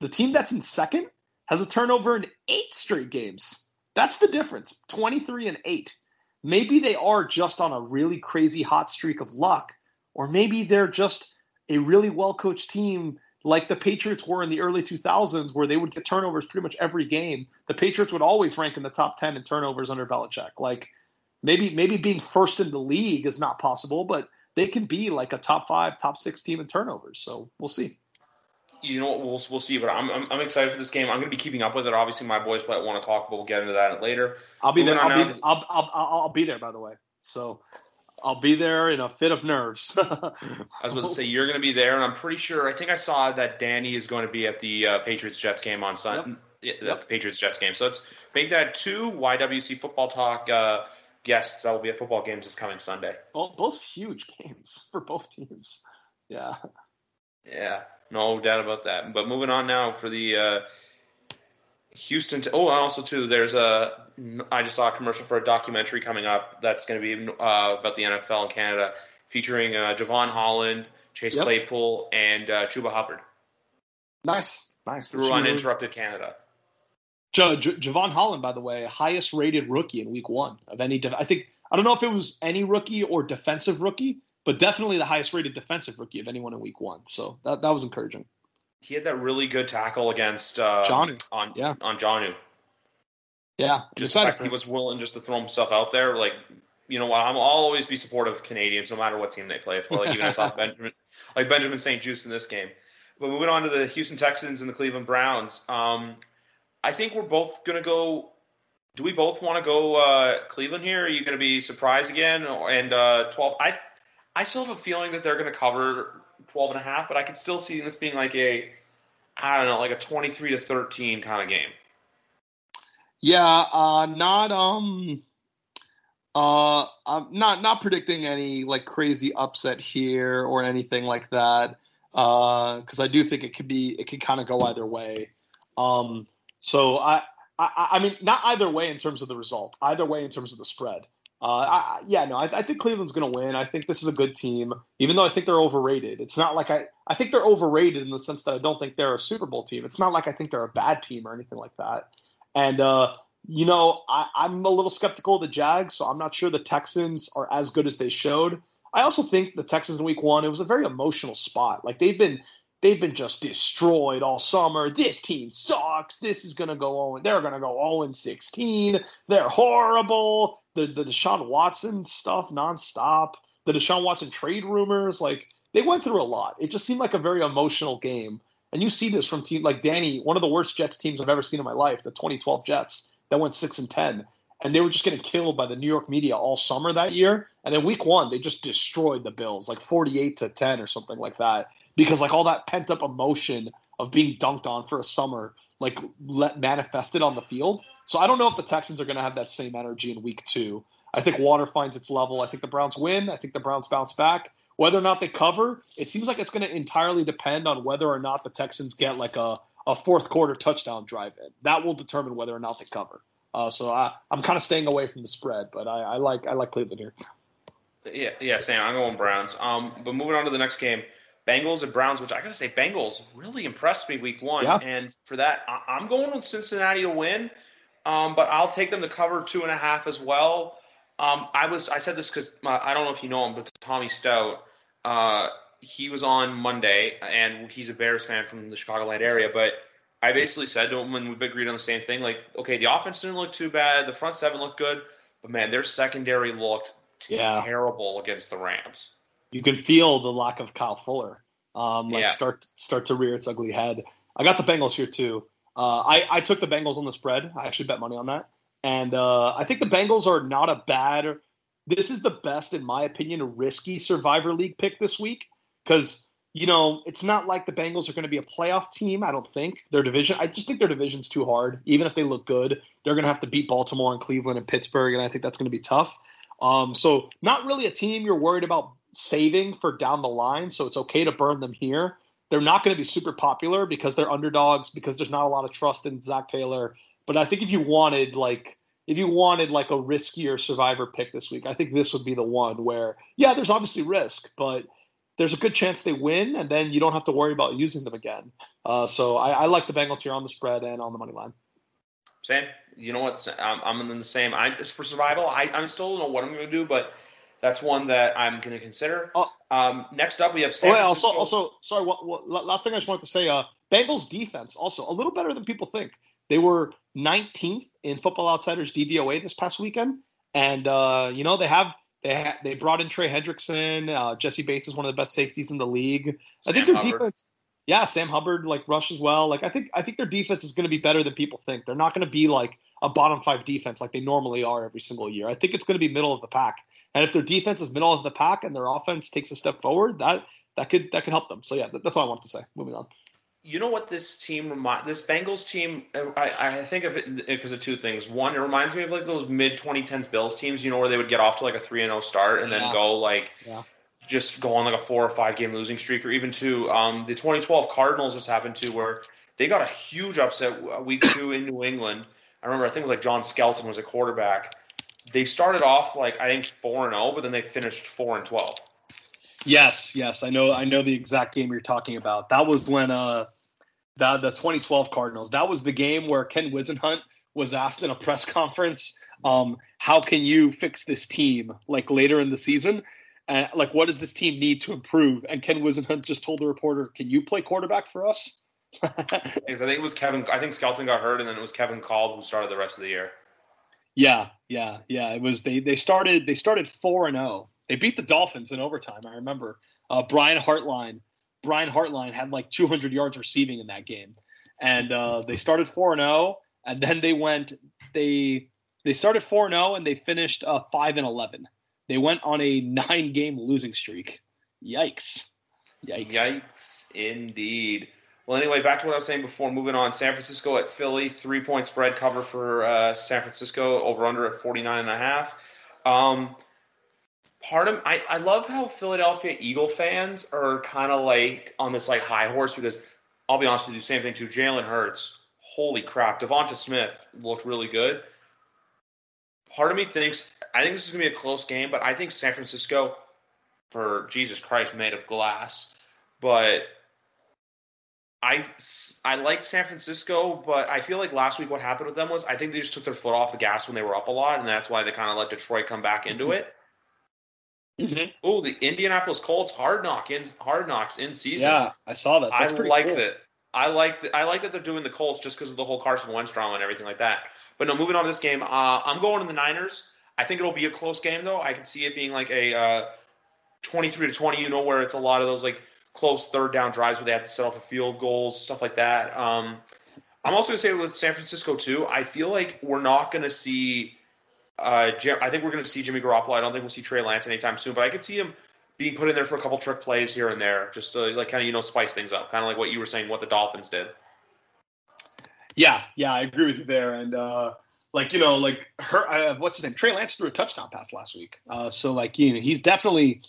The team that's in second has a turnover in eight straight games. That's the difference: 23 and eight. Maybe they are just on a really crazy hot streak of luck, or maybe they're just a really well coached team like the Patriots were in the early 2000s, where they would get turnovers pretty much every game. The Patriots would always rank in the top 10 in turnovers under Belichick. Like maybe maybe being first in the league is not possible, but they can be like a top five, top six team in turnovers. So we'll see. You know what? We'll, we'll see, but I'm, I'm, I'm excited for this game. I'm going to be keeping up with it. Obviously, my boys play at one o'clock, but we'll get into that later. I'll be there. I'll be, I'll, I'll, I'll, I'll be there, by the way. So I'll be there in a fit of nerves. I was going to say you're going to be there, and I'm pretty sure. I think I saw that Danny is going to be at the uh, Patriots Jets game on Sunday. Yep. yep. The Patriots Jets game. So let's make that two YWC football talk uh, guests that will be at football games this coming Sunday. Both, both huge games for both teams. Yeah. Yeah. No doubt about that. But moving on now for the uh, Houston. T- oh, also too, there's a. I just saw a commercial for a documentary coming up that's going to be uh, about the NFL in Canada, featuring uh, Jevon Holland, Chase yep. Claypool, and uh, Chuba Hubbard. Nice, nice. Through uninterrupted Canada. J- J- Jevon Holland, by the way, highest rated rookie in Week One of any. De- I think I don't know if it was any rookie or defensive rookie, but definitely the highest rated defensive rookie of anyone in Week One. So that that was encouraging he had that really good tackle against uh, Jonnu. on yeah on Jonnu. Yeah, just the fact he was willing just to throw himself out there, like you know, I'm, I'll always be supportive of Canadians no matter what team they play for. Like even I saw Benjamin, like Benjamin St-Juste in this game. But moving on to the Houston Texans and the Cleveland Browns, um, I think we're both going to go. Do we both want to go uh, Cleveland here? Are you going to be surprised again? And uh, 12, I I still have a feeling that they're going to cover 12 and a half, but I could still see this being like a, I don't know, like a 23 to 13 kind of game. Yeah, uh, not um, uh, I'm not not predicting any like crazy upset here or anything like that. Uh, because I do think it could be it could kind of go either way. Um, so I, I I mean not either way in terms of the result, either way in terms of the spread. Uh, I, yeah, no, I, I think Cleveland's going to win. I think this is a good team, even though I think they're overrated. It's not like I, I think they're overrated in the sense that I don't think they're a Super Bowl team. It's not like I think they're a bad team or anything like that. And, uh, you know, I, I'm a little skeptical of the Jags, so I'm not sure the Texans are as good as they showed. I also think the Texans in week one, it was a very emotional spot. Like they've been they've been just destroyed all summer. This team sucks. This is gonna go on. They're gonna go 0 and 16. They're horrible. The the Deshaun Watson stuff nonstop. The Deshaun Watson trade rumors, like they went through a lot. It just seemed like a very emotional game. And you see this from team like Danny, one of the worst Jets teams I've ever seen in my life, the 2012 Jets that went six and ten, and they were just getting killed by the New York media all summer that year. And in Week One, they just destroyed the Bills, like 48 to 10 or something like that because like all that pent up emotion of being dunked on for a summer like let manifested on the field. So I don't know if the Texans are going to have that same energy in week 2. I think water finds its level. I think the Browns win. I think the Browns bounce back. Whether or not they cover, it seems like it's going to entirely depend on whether or not the Texans get like a, a fourth quarter touchdown drive in. That will determine whether or not they cover. Uh, so I, I'm kind of staying away from the spread, but I, I like I like Cleveland here. Yeah, yeah, Sam. I'm going Browns. Um, but moving on to the next game, Bengals and Browns, which I got to say, Bengals really impressed me week one. Yeah. And for that, I- am going with Cincinnati to win, um, but I'll take them to cover two and a half as well. Um, I was I said this because uh, I don't know if you know him, but Tommy Stout, uh, he was on Monday, and he's a Bears fan from the Chicagoland area. But I basically said to him when we agreed on the same thing, like, okay, the offense didn't look too bad, the front seven looked good, but man, their secondary looked yeah. terrible against the Rams you can feel the lack of Kyle Fuller um, like yeah. start start to rear its ugly head. I got the Bengals here too. Uh, I I took the Bengals on the spread. I actually bet money on that, and uh, I think the Bengals are not a bad. This is the best, in my opinion, risky Survivor League pick this week because you know it's not like the Bengals are going to be a playoff team. I don't think their division. I just think their division's too hard. Even if they look good, they're going to have to beat Baltimore and Cleveland and Pittsburgh, and I think that's going to be tough. Um, so not really a team you're worried about saving for down the line, so it's okay to burn them here. They're not going to be super popular because they're underdogs because there's not a lot of trust in Zac Taylor. But I think if you wanted like if you wanted like a riskier survivor pick this week, I think this would be the one where yeah, there's obviously risk, but there's a good chance they win, and then you don't have to worry about using them again. Uh, so I, I, like the Bengals here on the spread and on the money line. Same. You know what? I'm, I'm in the same. I just for survival. I I'm still don't know what I'm going to do, but that's one that I'm going to consider. Oh. Um, next up, we have San oh, yeah, also, also, sorry. What, what, last thing I just wanted to say. Uh, Bengals defense also a little better than people think. They were 19th in Football Outsiders DVOA this past weekend, and uh, you know they have they ha- they brought in Trey Hendrickson. Uh, Jessie Bates is one of the best safeties in the league. Sam I think their Hubbard. defense. Yeah, Sam Hubbard like rush as well. Like I think I think their defense is going to be better than people think. They're not going to be like a bottom five defense like they normally are every single year. I think it's going to be middle of the pack. And if their defense is middle of the pack and their offense takes a step forward, that that could that could help them. So yeah, that, that's all I want to say. Moving on. You know what this team remind this Bengals team? I, I think of it because of two things. One, it reminds me of like those mid 2010s Bills teams. You know where they would get off to like a three and zero oh start and then yeah. go like. Yeah just go on like a four or five game losing streak, or even two. Um, the 2012 Cardinals just happened to where they got a huge upset week two in New England. I remember I think it was like John Skelton was a quarterback, they started off like I think four and zero, oh, but then they finished four and twelve. Yes, yes, I know. I know the exact game you're talking about. That was when uh, the the 2012 Cardinals. That was the game where Ken Whisenhunt was asked in a press conference, um, "How can you fix this team?" Like later in the season, uh, like what does this team need to improve? And Ken Whisenhunt just told the reporter, "Can you play quarterback for us?" because I think it was Kevin. I think Skelton got hurt, and then it was Kevin Kolb who started the rest of the year. Yeah, yeah, yeah. It was they they started they started four and zero. Oh. They beat the Dolphins in overtime. I remember uh, Brian Hartline. Brian Hartline had like 200 yards receiving in that game, and uh, they started four and zero, oh, and then they went they they started four and zero, and they finished uh, five and eleven. They went on a nine game losing streak. Yikes! Yikes! Yikes! Indeed. Well, anyway, back to what I was saying before. Moving on, San Francisco at Philly, three point spread cover for uh, San Francisco, over under at 49 and a half. Um, part of I, I love how Philadelphia Eagle fans are kind of like on this like high horse because I'll be honest with you, same thing too. Jalen Hurts, holy crap, DeVonta Smith looked really good. Part of me thinks I think this is gonna be a close game, but I think San Francisco, for Jesus Christ, made of glass, but I I like San Francisco, but I feel like last week what happened with them was I think they just took their foot off the gas when they were up a lot, and that's why they kind of let Detroit come back into mm-hmm. it. Mm-hmm. Oh, the Indianapolis Colts hard knock in hard knocks in season. Yeah, I saw that. That's I like cool. that. I like that. I like that they're doing the Colts just because of the whole Carson Wentz drama and everything like that. But no, moving on to this game, uh, I'm going to the Niners. I think it'll be a close game though. I can see it being like a uh, 23 to 20. You know, where it's a lot of those like close third down drives where they have to set off a field goals, stuff like that. Um, I'm also going to say with San Francisco too. I feel like we're not going to see. Uh, Jim, I think we're going to see Jimmy Garoppolo. I don't think we'll see Trey Lance anytime soon, but I could see him being put in there for a couple trick plays here and there, just to like kind of you know spice things up, kind of like what you were saying, what the Dolphins did. Yeah, yeah, I agree with you there, and uh, like you know, like her, uh, what's his name? Trey Lance threw a touchdown pass last week, uh, so like you know, he's definitely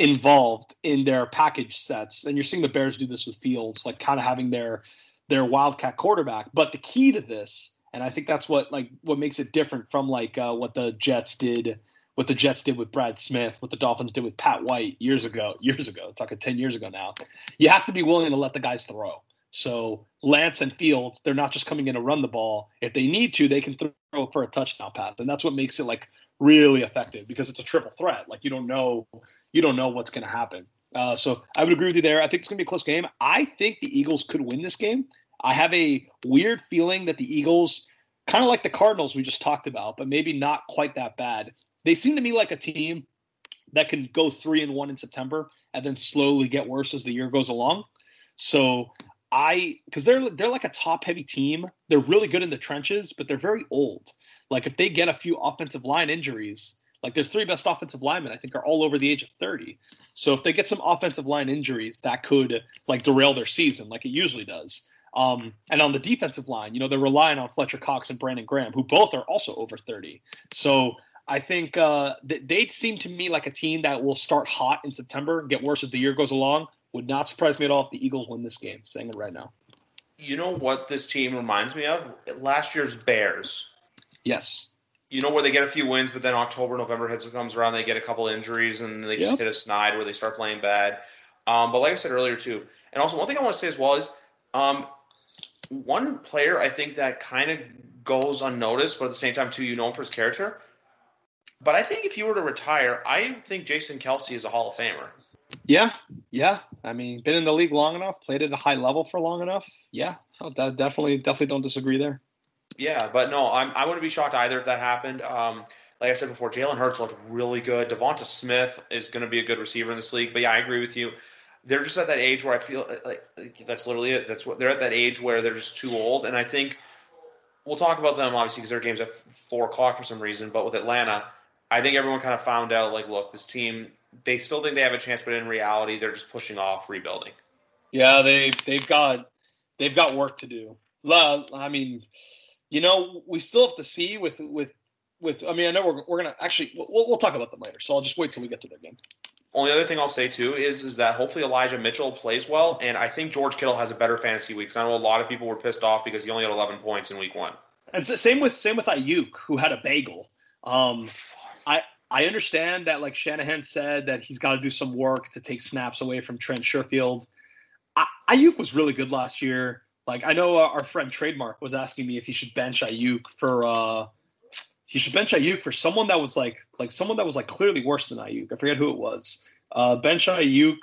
involved in their package sets. And you're seeing the Bears do this with Fields, like kind of having their their wildcat quarterback. But the key to this, and I think that's what like what makes it different from like uh, what the Jets did, what the Jets did with Brad Smith, what the Dolphins did with Pat White years ago, years ago, it's talking ten years ago now. You have to be willing to let the guys throw. So Lance and Fields, they're not just coming in to run the ball. If they need to, they can throw for a touchdown pass, and that's what makes it like really effective because it's a triple threat. Like you don't know, you don't know what's going to happen. Uh, so I would agree with you there. I think it's going to be a close game. I think the Eagles could win this game. I have a weird feeling that the Eagles, kind of like the Cardinals we just talked about, but maybe not quite that bad. They seem to me like a team that can go three and one in September and then slowly get worse as the year goes along. So I because they're they're like a top heavy team. They're really good in the trenches, but they're very old. Like if they get a few offensive line injuries, like their three best offensive linemen, I think, are all over the age of 30. So if they get some offensive line injuries, that could like derail their season, like it usually does. Um, and on the defensive line, you know, they're relying on Fletcher Cox and Brandon Graham, who both are also over 30. So I think uh, th- they seem to me like a team that will start hot in September and get worse as the year goes along. Would not surprise me at all if the Eagles win this game. Saying it right now. You know what this team reminds me of? Last year's Bears. Yes. you know where they get a few wins, but then October, November hits comes around, they get a couple injuries, and they just Yep. hit a snide where they start playing bad. Um, but like I said earlier too, and also one thing I want to say as well is, um, one player I think that kind of goes unnoticed, but at the same time too, you know him for his character. But I think if he were to retire, I think Jason Kelce is a Hall of Famer. Yeah, yeah. I mean, been in the league long enough, played at a high level for long enough. Yeah, I'll de- definitely, definitely don't disagree there. Yeah, but no, I'm, I wouldn't be shocked either if that happened. Um, like I said before, Jalen Hurts looked really good. DeVonta Smith is going to be a good receiver in this league. But yeah, I agree with you. They're just at that age where I feel like, like that's literally it. That's what they're at that age where they're just too old. And I think we'll talk about them obviously because their game's at four o'clock for some reason. But with Atlanta, I think everyone kind of found out like, look, this team they still think they have a chance, but in reality, they're just pushing off rebuilding. Yeah, they they've got they've got work to do. I mean, you know, we still have to see with with with. I mean, I know we're we're gonna actually we'll, we'll talk about them later. So I'll just wait till we get to their game. Only other thing I'll say too is is that hopefully Elijah Mitchell plays well, and I think George Kittle has a better fantasy week. 'cause I know a lot of people were pissed off because he only had 11 points in week one. And s- same with same with Aiyuk, who had a bagel. Um, I I understand that like Shanahan said that he's got to do some work to take snaps away from Trent Sherfield. I, Aiyuk was really good last year. Like I know uh, our friend Trademark was asking me if he should bench Aiyuk for uh he should bench Aiyuk for someone that was like like someone that was like clearly worse than Aiyuk. I forget who it was. Uh, bench Aiyuk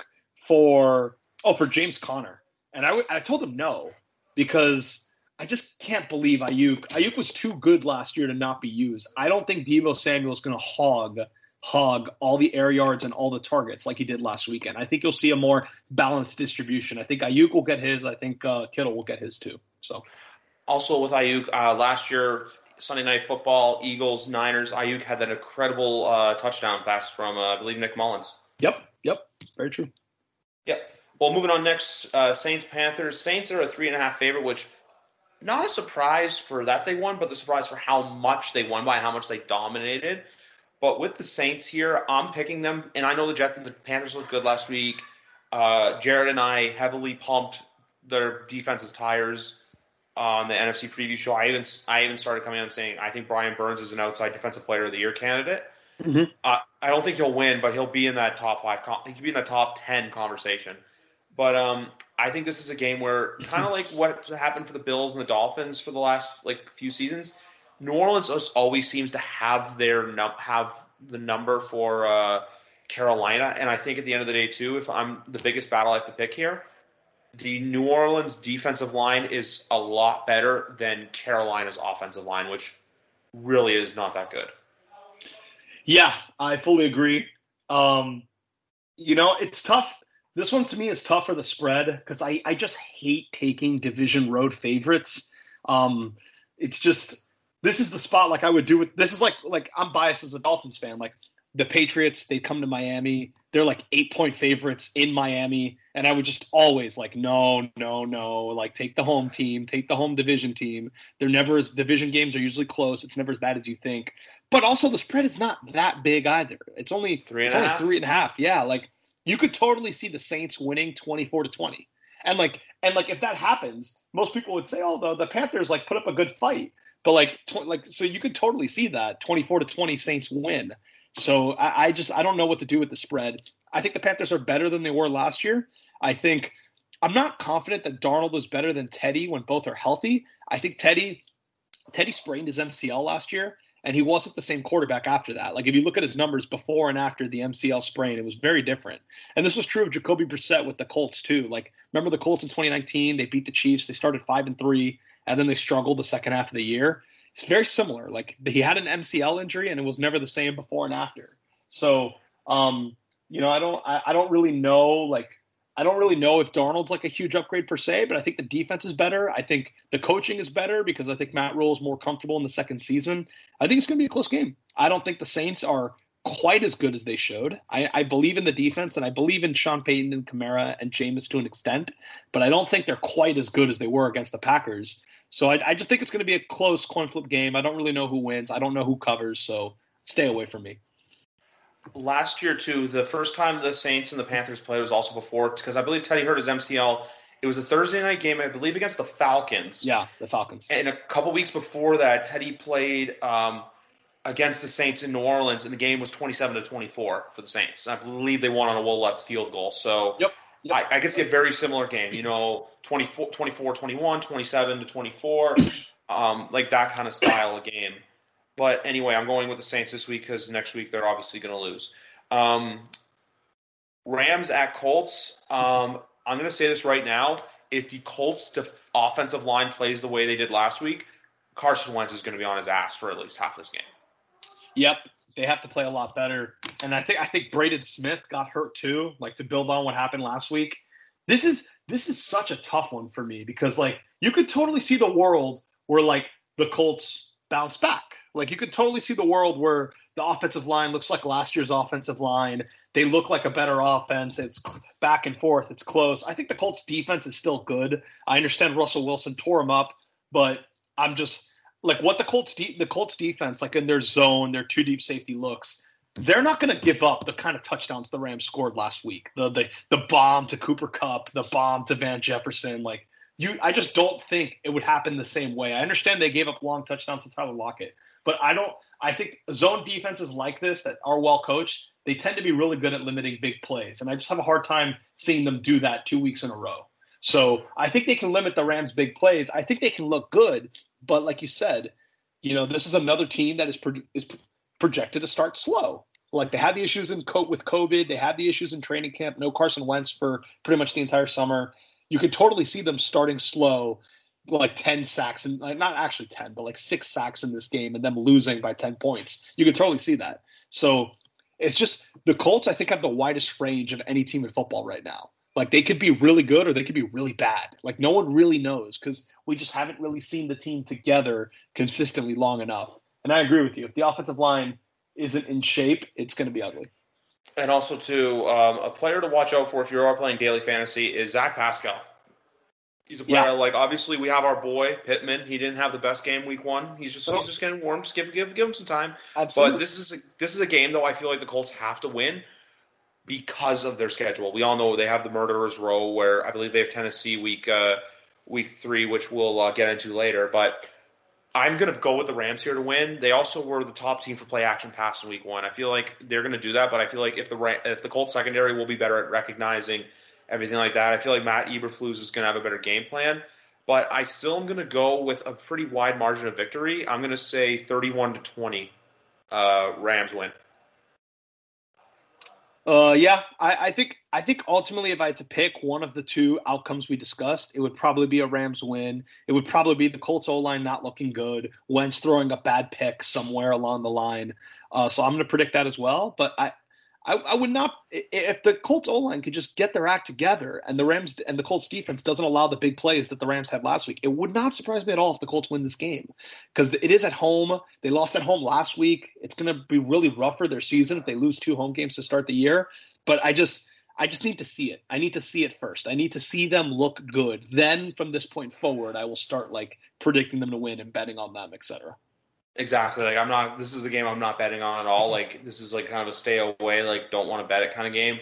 for oh for James Conner, and I, w- I told him no because I just can't believe Aiyuk. Aiyuk was too good last year to not be used. I don't think Deebo Samuel is going to hog hog all the air yards and all the targets like he did last weekend. I think you'll see a more balanced distribution. I think Aiyuk will get his. I think uh, Kittle will get his too. So Also with Aiyuk, uh, last year Sunday Night Football, Eagles, Niners, Aiyuk had that incredible uh, touchdown pass from uh, I believe Nick Mullens. yep, yep, very true. Yep. Well, moving on next, uh, Saints Panthers. Saints are a three and a half favorite, which not a surprise for that they won, but the surprise for how much they won by how much they dominated. But with the Saints here, I'm picking them, and I know the Jet, the Panthers looked good last week. Uh, Jared and I heavily pumped their defense's tires on the NFC preview show. I even I even started coming on saying I think Brian Burns is an outside defensive player of the year candidate. Mhm. Uh, I don't think he'll win, but he'll be in that top five. Con- he could be in the top ten conversation. But um, I think this is a game where kind of like what happened for the Bills and the Dolphins for the last like few seasons. New Orleans always seems to have their num- have the number for uh, Carolina, and I think at the end of the day too, if I'm the biggest battle I have to pick here, the New Orleans defensive line is a lot better than Carolina's offensive line, which really is not that good. Yeah, I fully agree. Um, you know, it's tough. This one to me is tough for the spread because I, I just hate taking division road favorites. Um, it's just this is the spot like I would do with this is like like I'm biased as a Dolphins fan. Like the Patriots, they come to Miami, they're like eight point favorites in Miami, and I would just always like no, no, no, like take the home team, take the home division team. They're never as division games are usually close. It's never as bad as you think. But also the spread is not that big either. It's only Three and it's a only half? three and a half. Yeah, like you could totally see the Saints winning twenty four to twenty. And like and like if that happens, most people would say, "Oh, the, the Panthers like put up a good fight." But like tw- like so you could totally see that twenty four to twenty Saints win. So I, I just I don't know what to do with the spread. I think the Panthers are better than they were last year. I think I'm not confident that Darnold was better than Teddy when both are healthy. I think Teddy Teddy sprained his MCL last year, and he wasn't the same quarterback after that. Like if you look at his numbers before and after the MCL sprain, it was very different. And this was true of Jacoby Brissett with the Colts too. Like remember the Colts in 2019? They beat the Chiefs. They started five and three, and then they struggled the second half of the year. It's very similar. Like he had an MCL injury, and it was never the same before and after. So, um, you know, I don't, I, I don't really know. Like, I don't really know if Darnold's like a huge upgrade per se, but I think the defense is better. I think the coaching is better because I think Matt Rhule is more comfortable in the second season. I think it's going to be a close game. I don't think the Saints are quite as good as they showed. I, I believe in the defense and I believe in Sean Payton and Kamara and Jameis to an extent, but I don't think they're quite as good as they were against the Packers. So I, I just think it's going to be a close coin flip game. I don't really know who wins. I don't know who covers. So stay away from me. last year too, the first time the Saints and the Panthers played was also before because I believe Teddy hurt his MCL. It was a Thursday night game, I believe, against the Falcons. Yeah, the Falcons. And a couple weeks before that, Teddy played um, against the Saints in New Orleans, and the game was 27 to 24 for the Saints. I believe they won on a Wil Lutz field goal. So Yep. I, I could see a very similar game. You know, 24, 24 21, 27 to 24, um, like that kind of style of game. But anyway, I'm going with the Saints this week because next week they're obviously going to lose. Um, Rams at Colts. Um, I'm going to say this right now. If the Colts' def- offensive line plays the way they did last week, Carson Wentz is going to be on his ass for at least half this game. Yep, they have to play a lot better. And I think I think Braden Smith got hurt too. Like to build on what happened last week. This is this is such a tough one for me because like you could totally see the world where like the Colts bounce back. Like you could totally see the world where the offensive line looks like last year's offensive line. They look like a better offense. It's back and forth. It's close. I think the Colts defense is still good. I understand Russell Wilson tore him up, but I'm just like what the Colts de- the Colts defense like in their zone, their two deep safety looks. They're not going to give up the kind of touchdowns the Rams scored last week. The the the bomb to Cooper Kupp, the bomb to Van Jefferson. Like you, I just don't think it would happen the same way. I understand they gave up long touchdowns to Tyler Lockett, but I don't. I think zone defenses like this that are well coached, they tend to be really good at limiting big plays, and I just have a hard time seeing them do that two weeks in a row. So I think they can limit the Rams' big plays. I think they can look good, but like you said, you know, this is another team that is pro- is projected to start slow. Like they had the issues in co- with COVID, they had the issues in training camp. No Carson Wentz for pretty much the entire summer. You could totally see them starting slow, like ten sacks and like, not actually ten, but like six sacks in this game, and them losing by ten points. You could totally see that. So it's just the Colts. I think have the widest range of any team in football right now. Like they could be really good or they could be really bad. Like no one really knows because we just haven't really seen the team together consistently long enough. And I agree with you. If the offensive line isn't in shape, it's going to be ugly. And also, too, um, a player to watch out for if you are playing daily fantasy is Zach Pascal. He's a player Yeah. like obviously we have our boy Pittman. He didn't have the best game week one. He's just he's just getting warm. Just give give give him some time. Absolutely. But this is a, this is a game though I feel like the Colts have to win because of their schedule. We all know they have the murderers row where I believe they have Tennessee week uh, week three, which we'll uh, get into later. But I'm going to go with the Rams here to win. They also were the top team for play action pass in week one. I feel like they're going to do that, but I feel like if the if the Colts secondary will be better at recognizing everything like that, I feel like Matt Eberflus is going to have a better game plan. But I still am going to go with a pretty wide margin of victory. I'm going to say 31 to 20. Uh, Rams win. Uh, yeah, I, I think I think ultimately, if I had to pick one of the two outcomes we discussed, it would probably be a Rams win. It would probably be the Colts O line not looking good, Wentz throwing a bad pick somewhere along the line. Uh, so I'm going to predict that as well. But I, I, I would not if the Colts O line could just get their act together and the Rams and the Colts defense doesn't allow the big plays that the Rams had last week. It would not surprise me at all if the Colts win this game because it is at home. They lost at home last week. It's going to be really rough for their season if they lose two home games to start the year. But I just I just need to see it. I need to see it first. I need to see them look good. Then from this point forward, I will start like predicting them to win and betting on them, etc. Exactly. Like I'm not. This is a game I'm not betting on at all. Like this is like kind of a stay away. Like don't want to bet it kind of game.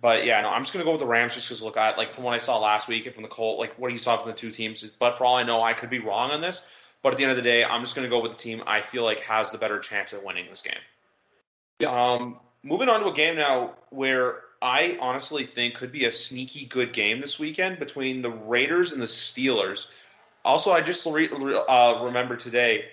But yeah, no, I'm just gonna go with the Rams just because look, I like from what I saw last week and from the Colt, like what you saw from the two teams. But for all I know, I could be wrong on this. But at the end of the day, I'm just gonna go with the team I feel like has the better chance at winning this game. Yeah. Um, moving on to a game now where I honestly think could be a sneaky good game this weekend between the Raiders and the Steelers. Also, I just re- uh, remember today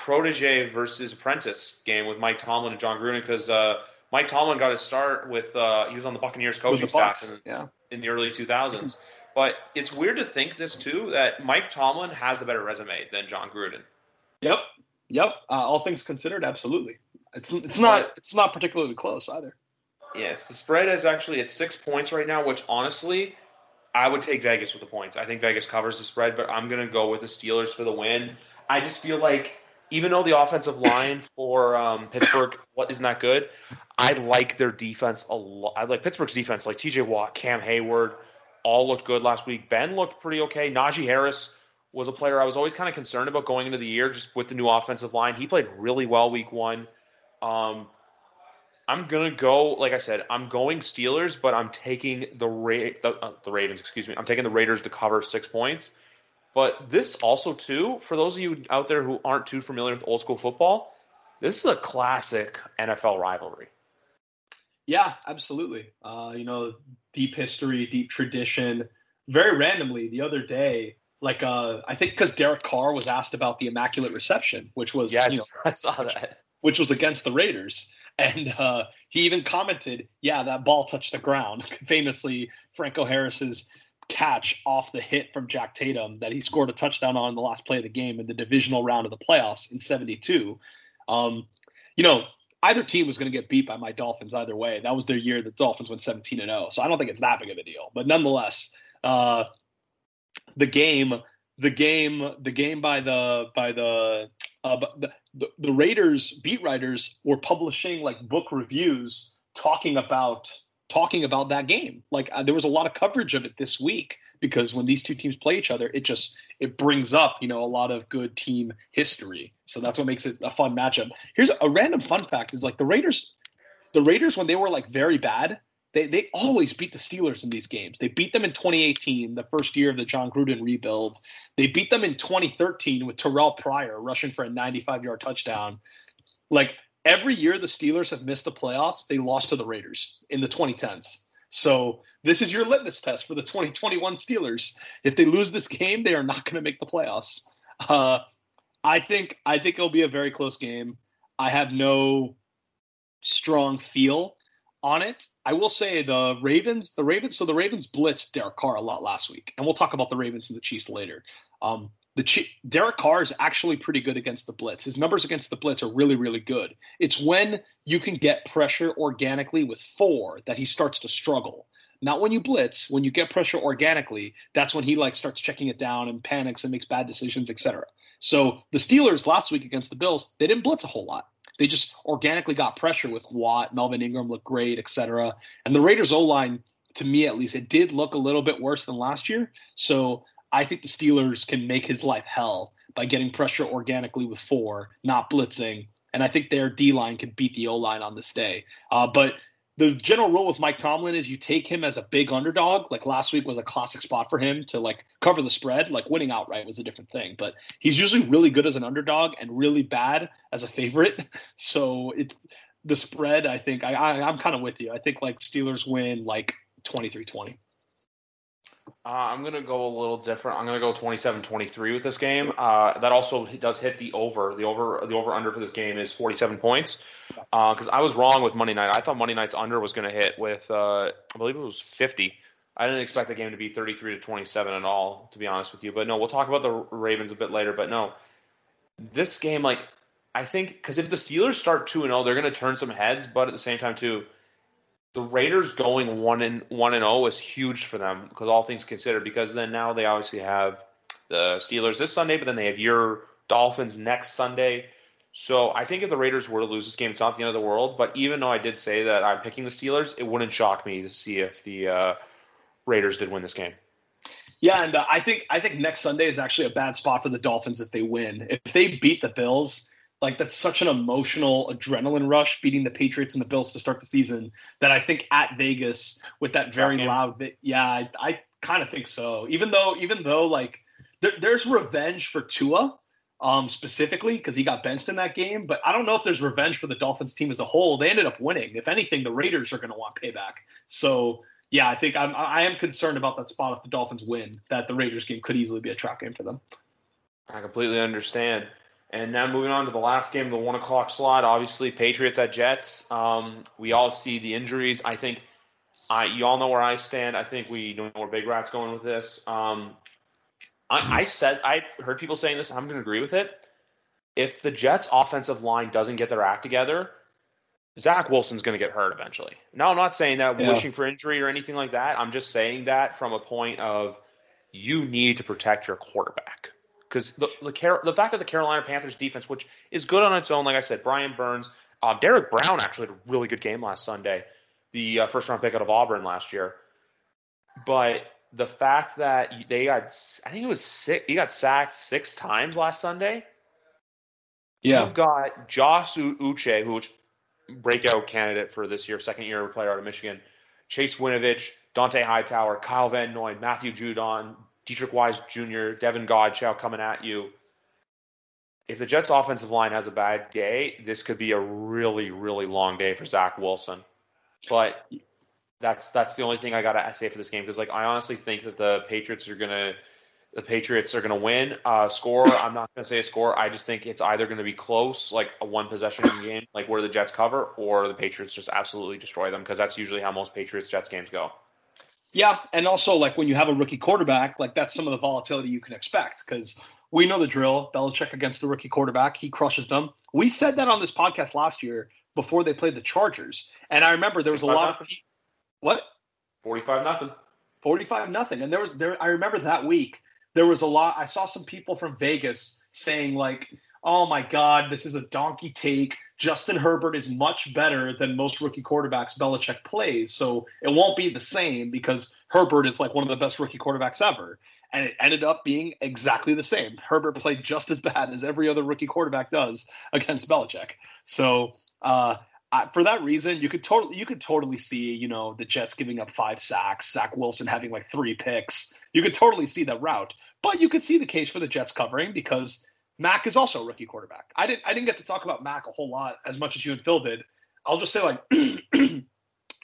protege versus apprentice game with Mike Tomlin and Jon Gruden because uh, Mike Tomlin got his start with uh, he was on the Buccaneers coaching the staff in, yeah. in the early 2000s. But it's weird to think this too that Mike Tomlin has a better resume than Jon Gruden. Yep. Yep. Uh, all things considered, absolutely. It's it's not it's not particularly close either. Yes, the spread is actually at six points right now, which honestly, I would take Vegas with the points. I think Vegas covers the spread, but I'm going to go with the Steelers for the win. I just feel like even though the offensive line for um, Pittsburgh what isn't that good, I like their defense a lot. I like Pittsburgh's defense, like T.J. Watt, Cam Heyward, all looked good last week. Ben looked pretty okay. Najee Harris was a player I was always kind of concerned about going into the year, just with the new offensive line. He played really well week one. Um, I'm gonna go. Like I said, I'm going Steelers, but I'm taking the Ra- the, uh, the Ravens. Excuse me. I'm taking the Raiders to cover six points. But this also too, for those of you out there who aren't too familiar with old school football, This is a classic NFL rivalry. Yeah, absolutely. Uh, you know, deep history, deep tradition. Very randomly, the other day, like uh, I think because Derek Carr was asked about the immaculate reception, which was yes, you know, I saw that, which was against the Raiders, and uh, he even commented, "Yeah, that ball touched the ground." Famously, Franco Harris's catch off the hit from Jack Tatum that he scored a touchdown on in the last play of the game in the divisional round of the playoffs in '72. Um, you know, either team was going to get beat by my Dolphins either way. That was their year. The Dolphins went 17 and 0, so I don't think it's that big of a deal. But nonetheless, uh, the game, the game, the game by the by the, uh, the the the Raiders beat writers were publishing like book reviews talking about talking about that game. Like uh, there was a lot of coverage of it this week because when these two teams play each other, it just it brings up you know a lot of good team history. So that's what makes it a fun matchup. Here's a random fun fact: is like the Raiders, the Raiders when they were like very bad, they they always beat the Steelers in these games. They beat them in 2018, the first year of the Jon Gruden rebuild. They beat them in 2013 with Terrell Pryor rushing for a 95 yard touchdown. Like every year the Steelers have missed the playoffs, they lost to the Raiders in the 2010s. So this is your litmus test for the 2021 Steelers. If they lose this game, they are not going to make the playoffs. Uh, I think I think it'll be a very close game. I have no strong feel on it. I will say the Ravens, the Ravens. So the Ravens blitzed Derek Carr a lot last week, and we'll talk about the Ravens and the Chiefs later. Um, the Derek Carr is actually pretty good against the blitz. His numbers against the blitz are really, really good. It's when you can get pressure organically with four that he starts to struggle. Not when you blitz. When you get pressure organically, that's when he like starts checking it down and panics and makes bad decisions, etc. So the Steelers last week against the Bills, they didn't blitz a whole lot. They just organically got pressure with Watt, Melvin Ingram looked great, etc. And the Raiders O line, to me at least, it did look a little bit worse than last year. So I think the Steelers can make his life hell by getting pressure organically with four, not blitzing. And I think their D line can beat the O line on this day. Uh, but the general rule with Mike Tomlin is you take him as a big underdog. Like last week was a classic spot for him to like cover the spread. Like winning outright was a different thing, but he's usually really good as an underdog and really bad as a favorite. So it's the spread. I think I, I I'm kind of with you. I think like Steelers win like 23-20. Uh, I'm going to go a little different. I'm going to go 27-23 with this game. Uh, that also does hit the over. The over the over under for this game is 47 points. Because uh, I was wrong with Monday night. I thought Monday night's under was going to hit with uh, I believe it was 50. I didn't expect the game to be 33 to 27 at all, to be honest with you. But no, we'll talk about the Ravens a bit later. But no, this game, like I think, because if the Steelers start two and zero, oh, they're going to turn some heads. But at the same time, too the Raiders going one and one and zero oh is huge for them because all things considered. Because then now they obviously have the Steelers this Sunday, but then they have your Dolphins next Sunday. So I think if the Raiders were to lose this game, it's not the end of the world. But even though I did say that I'm picking the Steelers, it wouldn't shock me to see if the uh, Raiders did win this game. Yeah, and uh, I think I think next Sunday is actually a bad spot for the Dolphins if they win. If they beat the Bills, like that's such an emotional adrenaline rush beating the Patriots and the Bills to start the season that I think at Vegas with that very loud, yeah, I, I kind of think so. Even though, even though like there, there's revenge for Tua um, specifically because he got benched in that game, but I don't know if there's revenge for the Dolphins team as a whole. They ended up winning. If anything, the Raiders are going to want payback. So yeah, I think I'm I am concerned about that spot if the Dolphins win. That the Raiders game could easily be a trap game for them. I completely understand. And now moving on to the last game of the one o'clock slot, obviously Patriots at Jets. Um, we all see the injuries. I think I, you all know where I stand. I think we know where Big Rat's going with this. Um, I, I said I heard people saying this. I'm going to agree with it. If the Jets' offensive line doesn't get their act together, Zach Wilson's going to get hurt eventually. Now, I'm not saying that yeah. wishing for injury or anything like that. I'm just saying that from a point of you need to protect your quarterback because the the, Car- the fact that the Carolina Panthers defense, which is good on its own, like I said, Brian Burns, uh, Derrick Brown actually had a really good game last Sunday, the uh, first round pick out of Auburn last year. But the fact that they got, I think it was six, he got sacked six times last Sunday. Yeah, you've got Josh Uche, who's breakout candidate for this year, second year player out of Michigan. Chase Winovich, Dont'a Hightower, Kyle Van Noy, Matthew Judon, Deatrich Wise Jr., Davon Godchaux coming at you. if the Jets' offensive line has a bad day, this could be a really, really long day for Zach Wilson. But that's that's the only thing I gotta say for this game because like I honestly think that the Patriots are gonna the Patriots are gonna win. Uh, score, I'm not gonna say a score. I just think it's either gonna be close, like a one possession game, like where the Jets cover, or the Patriots just absolutely destroy them because that's usually how most Patriots Jets games go. Yeah, and also like when you have a rookie quarterback, like that's some of the volatility you can expect because we know the drill. Belichick against the rookie quarterback, he crushes them. We said that on this podcast last year before they played the Chargers, and I remember there was a lot nothing. of what Forty-five nothing. 45 nothing and there was there i remember that week there was a lot i saw some people from vegas saying like oh my god this is a donkey take justin herbert is much better than most rookie quarterbacks Belichick plays. So it won't be the same because herbert is like one of the best rookie quarterbacks ever. And it ended up being exactly the same. Herbert played just as bad as every other rookie quarterback does against Belichick. So uh I, for that reason, you could totally you could totally see you know the Jets giving up five sacks, Zach Wilson having like three picks. You could totally see that route, but you could see the case for the Jets covering because Mac is also a rookie quarterback. I didn't I didn't get to talk about Mac a whole lot as much as you and Phil did. I'll just say like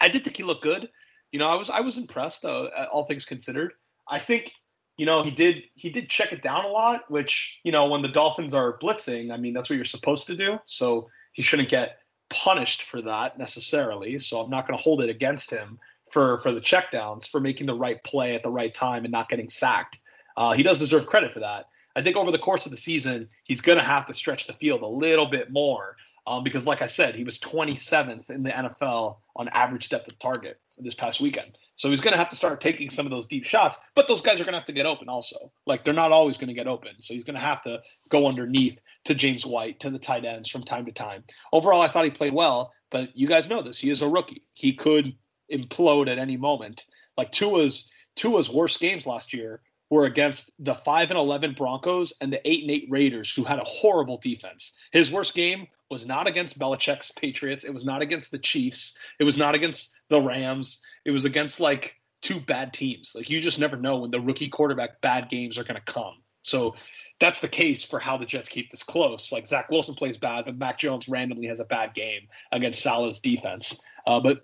I did think he looked good. You know, I was I was impressed though, all things considered. I think you know he did he did check it down a lot, which you know when the Dolphins are blitzing, I mean that's what you're supposed to do. So he shouldn't get punished for that necessarily. So I'm not going to hold it against him for for the checkdowns for making the right play at the right time and not getting sacked. Uh, he does deserve credit for that. I think over the course of the season, he's going to have to stretch the field a little bit more um, because, like I said, he was 27th in the NFL on average depth of target this past weekend. So he's going to have to start taking some of those deep shots, but those guys are going to have to get open also. Like they're not always going to get open. So he's going to have to go underneath to James White, to the tight ends from time to time. Overall, I thought he played well, but you guys know this. He is a rookie. He could implode at any moment. Like Tua's Tua's worst games last year were against the 5 and 11 Broncos and the 8 and 8 Raiders who had a horrible defense. His worst game was not against Belichick's Patriots. It was not against the Chiefs. It was not against the Rams. It was against like two bad teams. Like you just never know when the rookie quarterback bad games are going to come. So that's the case for how the Jets keep this close. Like Zach Wilson plays bad, but Mac Jones randomly has a bad game against Salah's defense. Uh, but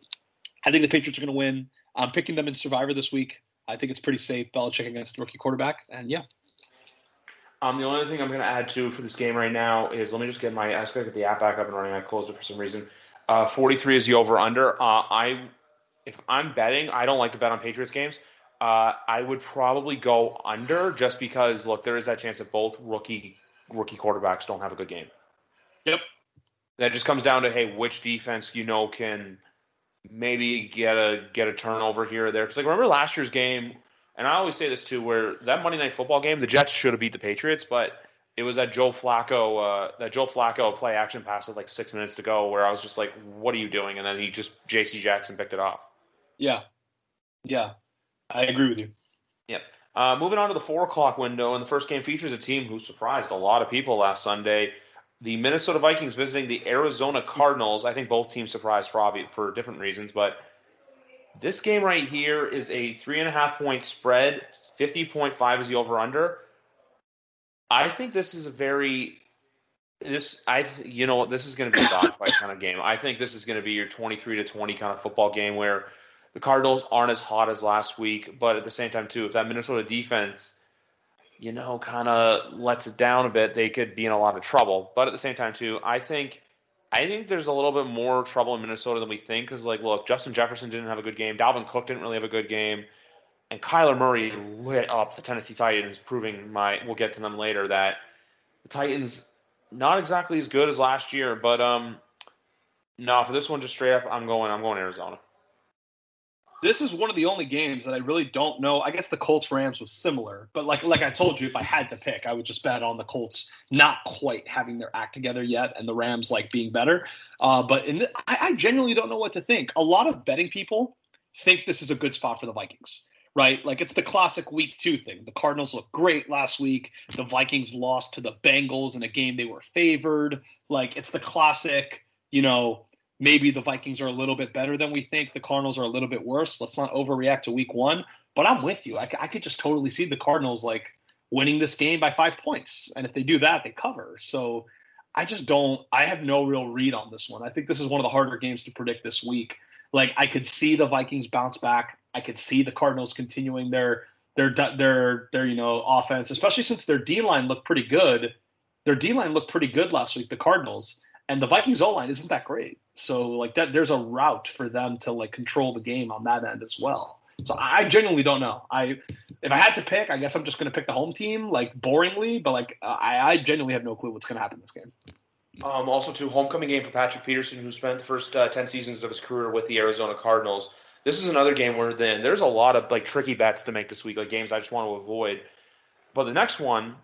I think the Patriots are going to win. I'm picking them in Survivor this week. I think it's pretty safe. Belichick against rookie quarterback, and yeah. Um, the only thing I'm going to add to for this game right now is let me just get my I just got to get the app back up and running. I closed it for some reason. Uh, 43 is the over under. Uh, I if I'm betting, I don't like to bet on Patriots games. Uh, I would probably go under just because look, there is that chance that both rookie rookie quarterbacks don't have a good game. Yep. That just comes down to hey, which defense you know can maybe get a get a turnover here or there. Because like remember last year's game, and I always say this too, where that Monday Night Football game, the Jets should have beat the Patriots, but it was that Joe Flacco uh, that Joe Flacco play action pass with like six minutes to go, where I was just like, "What are you doing?" And then he just J.C. Jackson picked it off. Yeah, yeah, I agree with you. Yep. Uh, moving on to the four o'clock window, and the first game features a team who surprised a lot of people last Sunday. The Minnesota Vikings visiting the Arizona Cardinals. I think both teams surprised for obvious, for different reasons, but this game right here is a three and a half point spread. Fifty point five is the over under. I think this is a very this I you know what this is going to be a dogfight kind of game. I think this is going to be your twenty three to twenty kind of football game where the Cardinals aren't as hot as last week, but at the same time too, if that Minnesota defense you know, kind of lets it down a bit, they could be in a lot of trouble. But at the same time, too, I think, I think there's a little bit more trouble in Minnesota than we think. Because, like, look, Justin Jefferson didn't have a good game. Dalvin Cook didn't really have a good game, and Kyler Murray lit up the Tennessee Titans, proving my. We'll get to them later that the Titans not exactly as good as last year, but um, no, for this one, just straight up, I'm going. I'm going Arizona this is one of the only games that I really don't know. I guess the Colts Rams was similar, but like like I told you, if I had to pick, I would just bet on the Colts not quite having their act together yet, and the Rams like being better. Uh, but in the, I, I genuinely don't know what to think. A lot of betting people think this is a good spot for the Vikings. Right, like it's the classic week two thing. The Cardinals looked great last week. The Vikings lost to the Bengals in a game they were favored. Like it's the classic, you know, maybe the Vikings are a little bit better than we think. The Cardinals are a little bit worse. Let's not overreact to week one. But I'm with you. I, I could just totally see the Cardinals like winning this game by five points. And if they do that, they cover. So I just don't, I have no real read on this one. I think this is one of the harder games to predict this week. Like I could see the Vikings bounce back. I could see the Cardinals continuing their their their their you know offense, especially since their D line looked pretty good. Their D line looked pretty good last week, the Cardinals, and the Vikings O line isn't that great. So like that, there's a route for them to like control the game on that end as well. So I genuinely don't know. I if I had to pick, I guess I'm just going to pick the home team, like boringly, but like I, I genuinely have no clue what's going to happen this game. Um, also, to homecoming game for Patrick Peterson, who spent the first uh, ten seasons of his career with the Arizona Cardinals. This is another game where then there's a lot of like tricky bets to make this week, like games I just want to avoid. But the next one,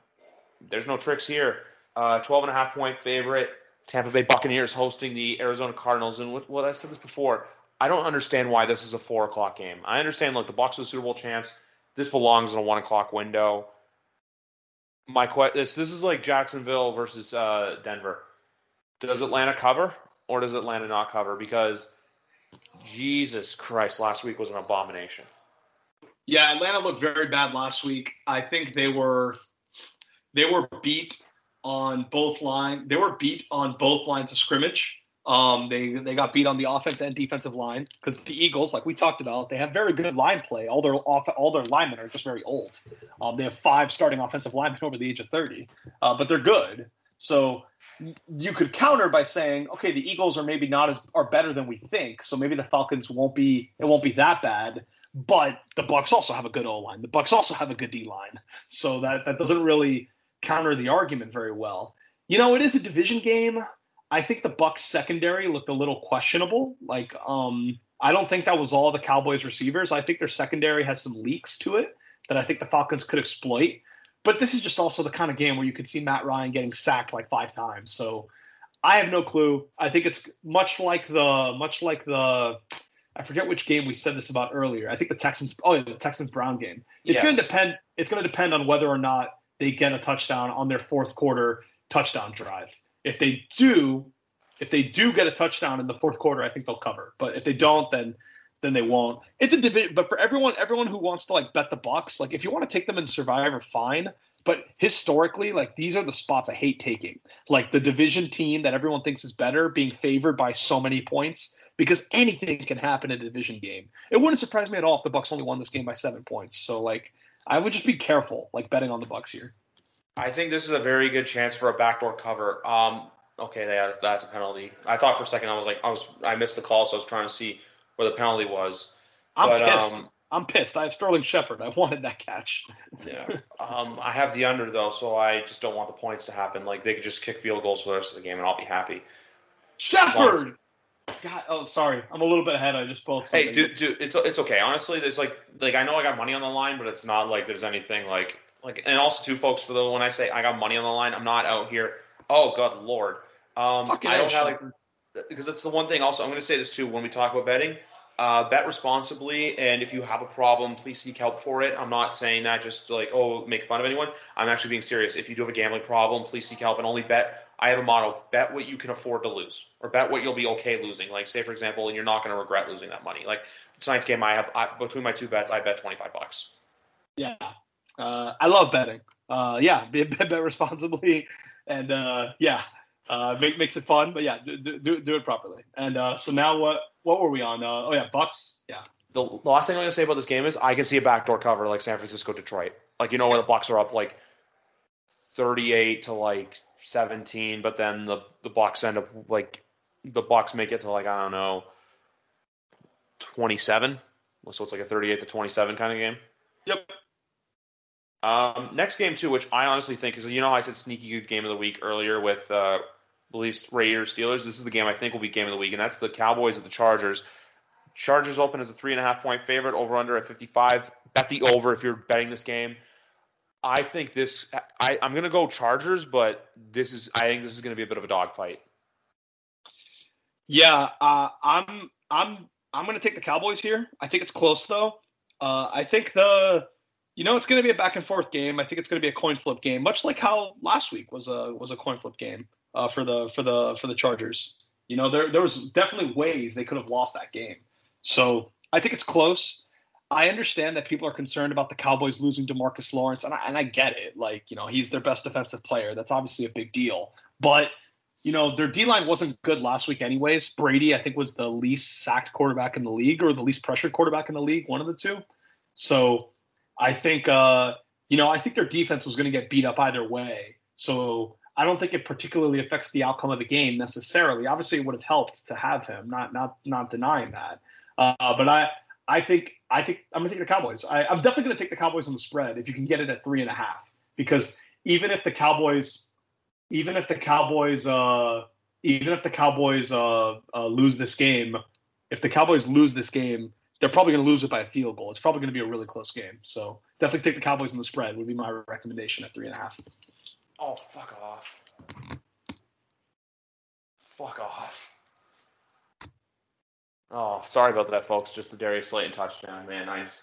there's no tricks here. Uh, 12 and a half point favorite. Tampa Bay Buccaneers hosting the Arizona Cardinals. And what, what I said this before, I don't understand why this is a four o'clock game. I understand, look, the Bucs are the Super Bowl champs. This belongs in a one o'clock window. My question this this is like Jacksonville versus uh, Denver. Does Atlanta cover or does Atlanta not cover? Because Jesus Christ, last week was an abomination. Yeah, Atlanta looked very bad last week. I think they were they were beat on both line. They were beat on both lines of scrimmage. Um, they they got beat on the offense and defensive line because the Eagles, like we talked about, they have very good line play. All their all their linemen are just very old. Um, they have five starting offensive linemen over the age of thirty, uh, but they're good. So you could counter by saying, okay, the Eagles are maybe not as are better than we think, so maybe the Falcons won't be it won't be that bad. But the Bucs also have a good O line. The Bucs also have a good D line, so that that doesn't really counter the argument very well. You know, it is a division game. I think the Bucs secondary looked a little questionable. Like, um, I don't think that was all the Cowboys receivers. I think their secondary has some leaks to it that I think the Falcons could exploit. But this is just also the kind of game where you could see Matt Ryan getting sacked like five times. So I have no clue. I think it's much like the much like the I forget which game we said this about earlier. I think the Texans oh yeah, the Texans Brown game. It's yes. gonna depend it's gonna depend on whether or not they get a touchdown on their fourth quarter touchdown drive. If they do, if they do get a touchdown in the fourth quarter, I think they'll cover. But if they don't, then then they won't. It's a division, but for everyone, everyone who wants to like bet the Bucs, like if you want to take them in Survivor, fine. But historically, like these are the spots I hate taking. Like the division team that everyone thinks is better being favored by so many points because anything can happen in a division game. It wouldn't surprise me at all if the Bucs only won this game by seven points. So like I would just be careful, like betting on the Bucs here. I think this is a very good chance for a backdoor cover. Um, okay, yeah, that's a penalty. I thought for a second I was like, I was, I missed the call, so I was trying to see where the penalty was. I'm but, pissed. Um, I'm pissed. I have Sterling Shepard. I wanted that catch. yeah. Um, I have the under though, so I just don't want the points to happen. Like they could just kick field goals for the rest of the game, and I'll be happy. Shepard. God, oh, sorry, I'm a little bit ahead. I just both. Hey, dude, dude, it's it's okay. Honestly, there's like like I know I got money on the line, but it's not like there's anything like like. And also, too, folks, for the when I say I got money on the line, I'm not out here. Oh God, Lord, um, I don't have like because that's the one thing. Also, I'm going to say this too when we talk about betting. Uh, bet responsibly, and if you have a problem, please seek help for it. I'm not saying that just like oh make fun of anyone. I'm actually being serious. If you do have a gambling problem, please seek help and only bet. I have a motto: bet what you can afford to lose, or bet what you'll be okay losing. Like say for example, and you're not going to regret losing that money. Like tonight's game, I have I, between my two bets, I bet 25 bucks. Yeah, uh, I love betting. Uh, yeah, bet, bet responsibly, and uh, yeah, uh, make, makes it fun. But yeah, do, do, do it properly. And uh, so now what what were we on? Uh, oh yeah, Bucs. Yeah. The, the last thing I'm gonna say about this game is I can see a backdoor cover like San Francisco Detroit. Like you know where the Bucs are up like 38 to like 17, but then the the Bucs end up like the Bucs make it to like I don't know 27. So it's like a 38 to 27 kind of game. Yep. Um, next game too, which I honestly think is you know I said sneaky good game of the week earlier with uh, Leafs, Raiders, Steelers. This is the game I think will be game of the week, and that's the Cowboys at the Chargers. Chargers open as a three and a half point favorite, over under at 55. Bet the over if you're betting this game. I think this. I, I'm going to go Chargers, but this is. I think this is going to be a bit of a dogfight. Yeah, uh, I'm. I'm. I'm going to take the Cowboys here. I think it's close though. Uh, I think the you know, it's going to be a back and forth game. I think it's going to be a coin flip game, much like how last week was a was a coin flip game uh, for the for the for the Chargers. You know, there there was definitely ways they could have lost that game. So I think it's close. I understand that people are concerned about the Cowboys losing DeMarcus Lawrence, and I, and I get it. Like, you know, he's their best defensive player. That's obviously a big deal. But, you know, their D line wasn't good last week, anyways. Brady, I think, was the least sacked quarterback in the league or the least pressured quarterback in the league, one of the two. So I think, uh, you know, I think their defense was going to get beat up either way. So I don't think it particularly affects the outcome of the game necessarily. Obviously, it would have helped to have him, not not not denying that. Uh, but I I think I think I'm gonna take the Cowboys. I, am definitely gonna take the Cowboys on the spread if you can get it at three and a half. Because even if the Cowboys, even if the Cowboys, uh, even if the Cowboys uh, uh, lose this game, if the Cowboys lose this game, they're probably gonna lose it by a field goal. It's probably gonna be a really close game. So definitely take the Cowboys on the spread would be my recommendation at three and a half. Oh fuck off! Fuck off! Oh, sorry about that, folks. Just the Darius Slayton touchdown, man. Nice.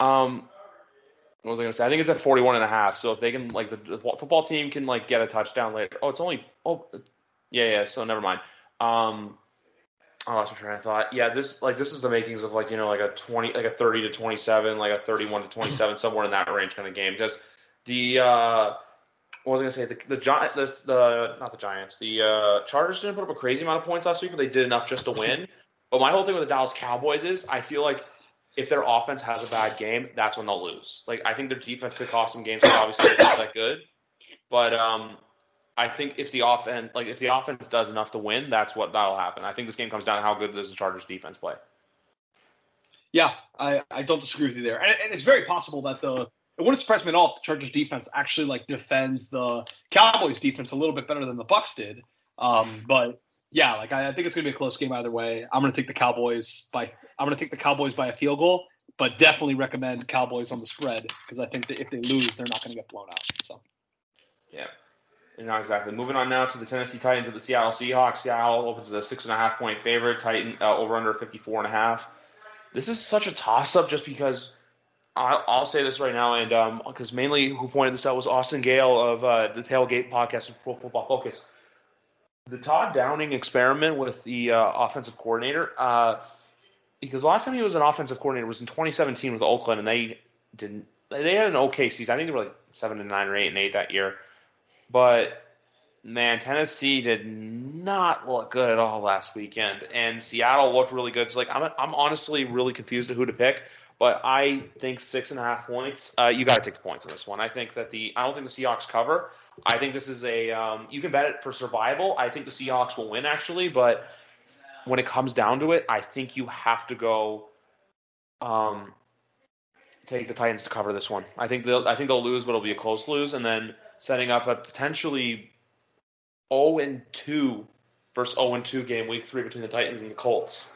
um, what was I going to say? I think it's at 41 and a half. So if they can, like, the, the, football team can, like, get a touchdown later. Oh, it's only, oh, yeah, yeah. So never mind. Um, I lost my train of thought. Yeah, this, like, this is the makings of, like, you know, like a 20, like a 30 to 27, like a 31 to 27, somewhere in that range kind of game. Because the, uh, what was I gonna say? The the Giant, the, the not the Giants, the uh, Chargers didn't put up a crazy amount of points last week, but they did enough just to win. But my whole thing with the Dallas Cowboys is I feel like if their offense has a bad game, that's when they'll lose. Like I think their defense could cost them games, but obviously they're not that good. But um, I think if the offense, like if the offense does enough to win, that's what that'll happen. I think this game comes down to how good does the Chargers defense play. Yeah, I, I don't disagree with you there, and, and it's very possible that the it wouldn't surprise me at all if the Chargers defense actually like defends the Cowboys defense a little bit better than the Bucs did. Um, but yeah, like I, I, think it's gonna be a close game either way. I'm gonna take the Cowboys by I'm gonna take the Cowboys by a field goal, but definitely recommend Cowboys on the spread because I think that if they lose, they're not gonna get blown out. So yeah. Not exactly. Moving on now to the Tennessee Titans of the Seattle Seahawks. Seattle opens as a six and a half point favorite. Titan uh, over under 54 and a half. This is such a toss up just because I'll, I'll say this right now, and because um, mainly who pointed this out was Austin Gayle of uh, the Tailgate podcast of Pro Football Focus. The Todd Downing experiment with the uh, offensive coordinator, uh, because last time he was an offensive coordinator was in 2017 with Oakland, and they didn't. They had an okay season. I think they were like seven and nine or eight and eight that year, but man, Tennessee did not look good at all last weekend, and Seattle looked really good. So like, I'm I'm honestly really confused at who to pick. But I think six and a half points. Uh, you got to take the points on this one. I think that the I don't think the Seahawks cover. I think this is a um, you can bet it for survival. I think the Seahawks will win actually, but when it comes down to it, I think you have to go um, take the Titans to cover this one. I think they'll I think they'll lose, but it'll be a close lose, and then setting up a potentially 0 and 2 versus 0 and 2 game week three between the Titans and the Colts.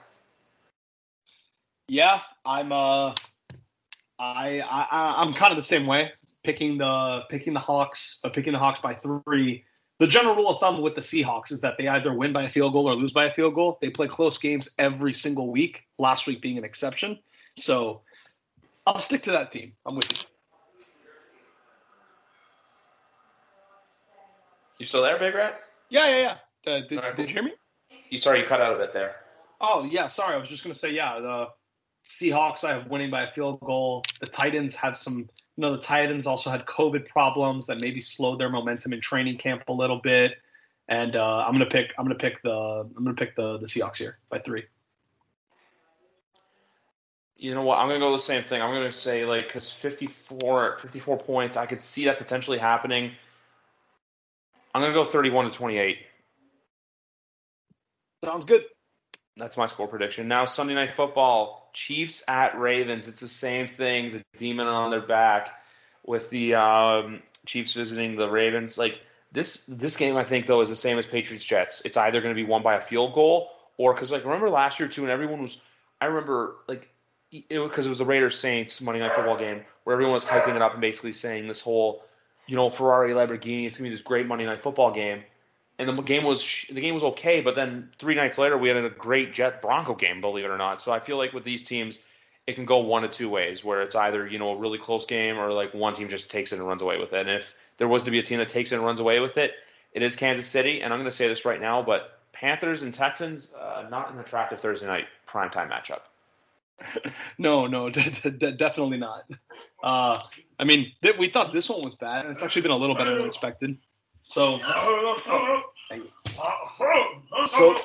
Yeah, I'm uh I I I'm kind of the same way. Picking the picking the Hawks, uh, picking the Hawks by three. The general rule of thumb with the Seahawks is that they either win by a field goal or lose by a field goal. They play close games every single week. Last week being an exception. So I'll stick to that theme. I'm with you. You still there, Big Rat? Yeah, yeah, yeah. Uh, did, right, did you hear me? You sorry, you cut out a bit there. Oh yeah, sorry. I was just gonna say yeah. The Seahawks, I have winning by a field goal. The Titans had some, you know, the Titans also had COVID problems that maybe slowed their momentum in training camp a little bit. And uh, I'm gonna pick, I'm gonna pick the, I'm gonna pick the the Seahawks here by three. You know what? I'm gonna go the same thing. I'm gonna say like because 54, 54 points, I could see that potentially happening. I'm gonna go 31 to 28. Sounds good. That's my score prediction. Now Sunday night football, Chiefs at Ravens. It's the same thing. The demon on their back with the um, Chiefs visiting the Ravens. Like this, this game I think though is the same as Patriots Jets. It's either going to be won by a field goal or because like remember last year too, and everyone was. I remember like it because it was the Raiders Saints Monday night football game where everyone was hyping it up and basically saying this whole, you know, Ferrari Lamborghini. It's gonna be this great Monday night football game and the game was the game was okay, but then three nights later we had a great Jet Bronco game, believe it or not. So I feel like with these teams, it can go one of two ways, where it's either you know a really close game or like one team just takes it and runs away with it. And if there was to be a team that takes it and runs away with it, it is Kansas City. And I'm going to say this right now, but Panthers and Texans, uh, not an attractive Thursday night primetime matchup. no, no, definitely not. Uh, I mean, th- we thought this one was bad, and it's actually been a little better than expected. So, so,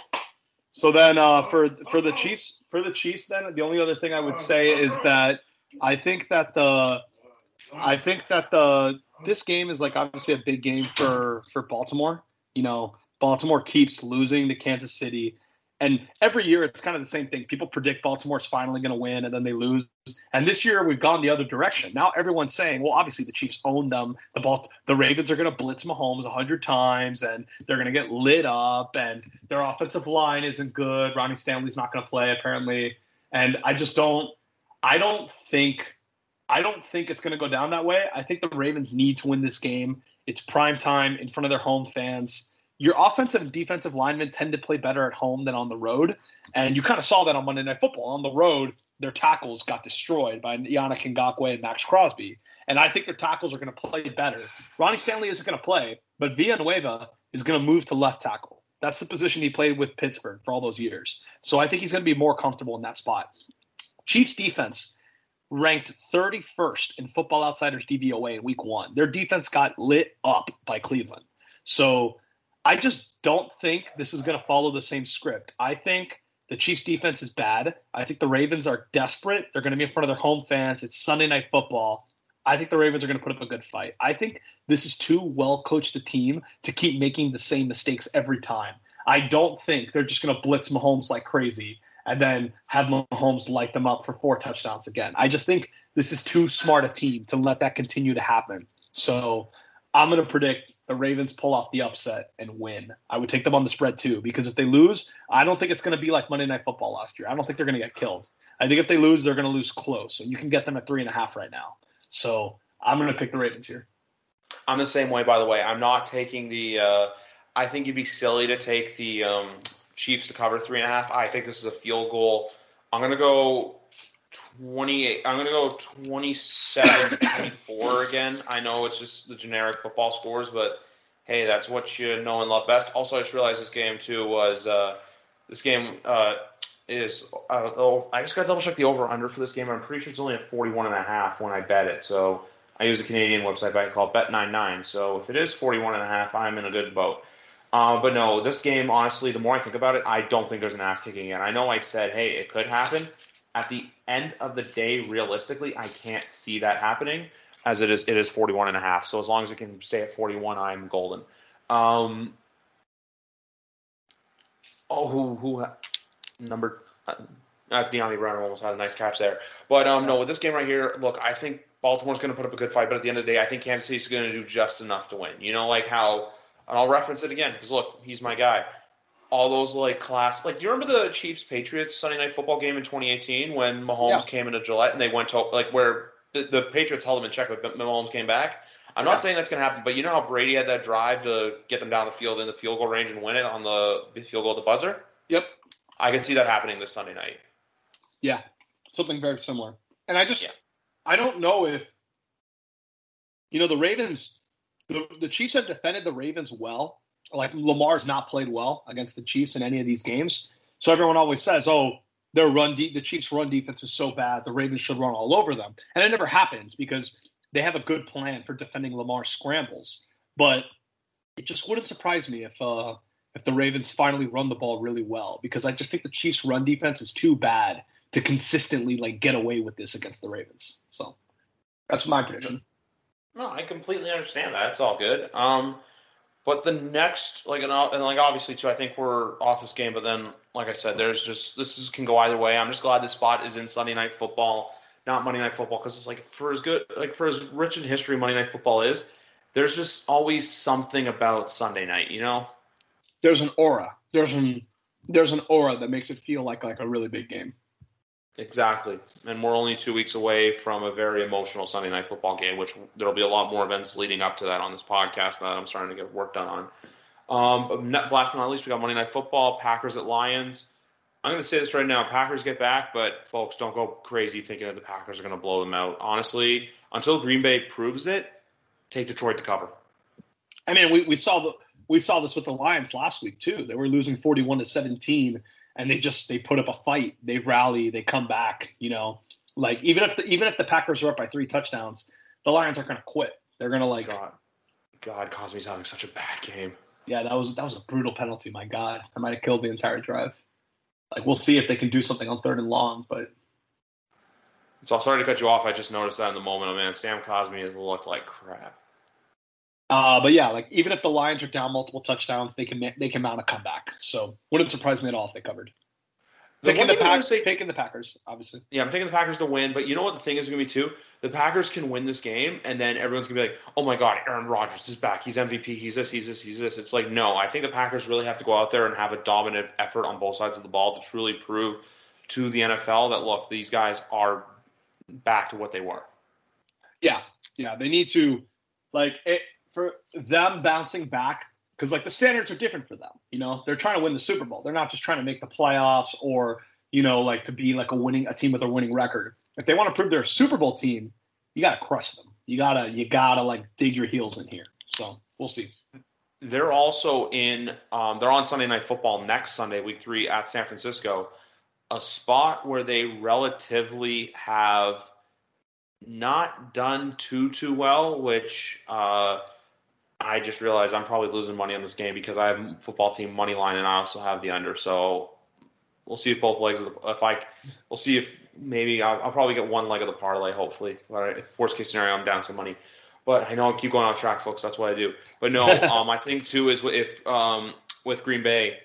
so then uh, for for the Chiefs, for the Chiefs, then the only other thing I would say is that I think that the, I think that the this game is like obviously a big game for for Baltimore. You know, Baltimore keeps losing to Kansas City. And every year it's kind of the same thing. People predict Baltimore's finally going to win and then they lose. And this year we've gone the other direction. Now everyone's saying, well, obviously the Chiefs own them. The Balt- the Ravens are going to blitz Mahomes 100 times and they're going to get lit up and their offensive line isn't good. Ronnie Stanley's not going to play apparently. And I just don't I don't think I don't think it's going to go down that way. I think the Ravens need to win this game. It's prime time in front of their home fans your offensive and defensive linemen tend to play better at home than on the road. And you kind of saw that on Monday Night Football. On the road, their tackles got destroyed by Yannick Ngakoue and Maxx Crosby. And I think their tackles are going to play better. Ronnie Stanley isn't going to play, but Villanueva is going to move to left tackle. That's the position he played with Pittsburgh for all those years. So I think he's going to be more comfortable in that spot. Chiefs defense ranked 31st in Football Outsiders DVOA in week one. Their defense got lit up by Cleveland. So I just don't think this is going to follow the same script. I think the Chiefs defense is bad. I think the Ravens are desperate. They're going to be in front of their home fans. It's Sunday night football. I think the Ravens are going to put up a good fight. I think this is too well coached a team to keep making the same mistakes every time. I don't think they're just going to blitz Mahomes like crazy and then have Mahomes light them up for four touchdowns again. I just think this is too smart a team to let that continue to happen. So I'm going to predict the Ravens pull off the upset and win. I would take them on the spread too, because if they lose, I don't think it's going to be like Monday Night Football last year. I don't think they're going to get killed. I think if they lose, they're going to lose close, and you can get them at three and a half right now. So I'm going to pick the Ravens here. I'm the same way, by the way. I'm not taking the. Uh, I think you'd be silly to take the um, Chiefs to cover three and a half. I think this is a field goal. I'm going to go 28. I'm going to go 27 24 again. I know it's just the generic football scores, but hey, that's what you know and love best. Also, I just realized this game, too, was uh, this game uh, is. Uh, I just got to double check the over under for this game. I'm pretty sure it's only at 41 and a half when I bet it. So I use a Canadian website I called Bet99. So if it is 41 and a half, I'm in a good boat. Uh, but no, this game, honestly, the more I think about it, I don't think there's an ass kicking again. I know I said, hey, it could happen at the end of the day, realistically, I can't see that happening as it is it is 41 and a half. So as long as it can stay at 41, I'm golden. Um, oh, who who number uh, that's Dyami Brown almost had a nice catch there. But um, no, with this game right here, look, I think Baltimore's going to put up a good fight, but at the end of the day, I think Kansas City's going to do just enough to win. You know, like how, and I'll reference it again because look, he's my guy all those like class like do you remember the Chiefs Patriots Sunday night football game in 2018 when Mahomes yeah. came into Gillette and they went to like where the, the Patriots held them in check but Mahomes came back. I'm not saying that's going to happen, but you know how Brady had that drive to get them down the field in the field goal range and win it on the field goal at the buzzer? Yep. I can see that happening this Sunday night. Yeah. Something very similar. And I just yeah. I don't know if you know the Ravens the, the Chiefs have defended the Ravens well like Lamar's not played well against the Chiefs in any of these games. So everyone always says, "Oh, their run de- the Chiefs' run defense is so bad, the Ravens should run all over them." And it never happens because they have a good plan for defending Lamar scrambles. But it just wouldn't surprise me if uh, if the Ravens finally run the ball really well because I just think the Chiefs' run defense is too bad to consistently like get away with this against the Ravens. So that's my prediction. No, I completely understand that. It's all good. Um, but the next, like, and, and like obviously too, I think we're off this game. But then, like I said, there's just this is, can go either way. I'm just glad this spot is in Sunday Night Football, not Monday Night Football, because it's like for as good, like for as rich in history Monday Night Football is, there's just always something about Sunday night, you know. There's an aura. There's an there's an aura that makes it feel like like a really big game. Exactly. And we're only two weeks away from a very emotional Sunday night football game, which there'll be a lot more events leading up to that on this podcast that I'm starting to get work done on. Um, last but not least, we got Monday Night Football, Packers at Lions. I'm going to say this right now: Packers get back, but folks, don't go crazy thinking that the Packers are going to blow them out. Honestly, until Green Bay proves it, take Detroit to cover. I mean, we, we saw the we saw this with the Lions last week too. They were losing 41 to 17 and they just they put up a fight. They rally. They come back. You know, like even if the, even if the Packers are up by three touchdowns, the Lions aren't going to quit. They're going to like. God, God, Cosmi's having such a bad game. Yeah, that was that was a brutal penalty. My God, I might have killed the entire drive. Like we'll see if they can do something on third and long, but So I'm sorry to cut you off. I just noticed that in the moment. Oh man, Sam Cosmi has looked like crap. Uh, but yeah, like even if the Lions are down multiple touchdowns, they can they can mount a comeback. So wouldn't surprise me at all if they covered. The one the, thing I'm gonna Packers, say- taking the Packers, obviously. Yeah, I'm taking the Packers to win, but you know what the thing is going to be too? The Packers can win this game, and then everyone's going to be like, "Oh my God, Aaron Rodgers is back. He's MVP. He's this. He's this. He's this." It's like, no, I think the Packers really have to go out there and have a dominant effort on both sides of the ball to truly prove to the NFL that look, these guys are back to what they were. Yeah, yeah, they need to like it for them bouncing back because like the standards are different for them. You know, they're trying to win the Super Bowl. They're not just trying to make the playoffs or you know like to be like a winning a team with a winning record. If they want to prove they're a Super Bowl team, you got to crush them. You gotta you gotta like dig your heels in here. So we'll see. They're also in. Um, they're on Sunday Night Football next Sunday, Week Three at San Francisco, a spot where they relatively have not done too too well. Which uh, I just realized I'm probably losing money on this game because I have football team money line and I also have the under. So we'll see if both legs of the if I we'll see if maybe I'll, I'll probably get one leg of the parlay. Hopefully, all right. If worst case scenario, I'm down some money. But I know I keep going off track, folks. That's what I do. But no, um, I think too is if um, with Green Bay,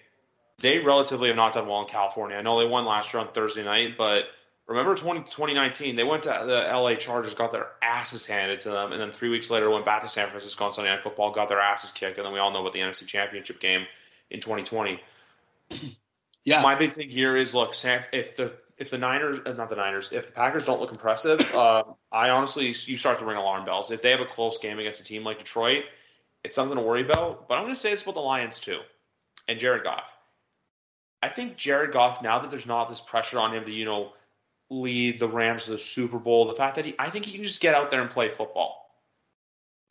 they relatively have not done well in California. I know they won last year on Thursday night, but remember 20, 2019, they went to the LA Chargers, got their asses handed to them, and then three weeks later went back to San Francisco on Sunday Night Football, got their asses kicked, and then we all know about the NFC Championship game in 2020. Yeah, My big thing here is look, Sam, if the if the Niners, uh, not the Niners, if the Packers don't look impressive, uh, I honestly you start to ring alarm bells. If they have a close game against a team like Detroit, it's something to worry about. But I'm going to say this about the Lions too, and Jared Goff. I think Jared Goff now that there's not this pressure on him to you know lead the Rams to the Super Bowl, the fact that he, I think he can just get out there and play football.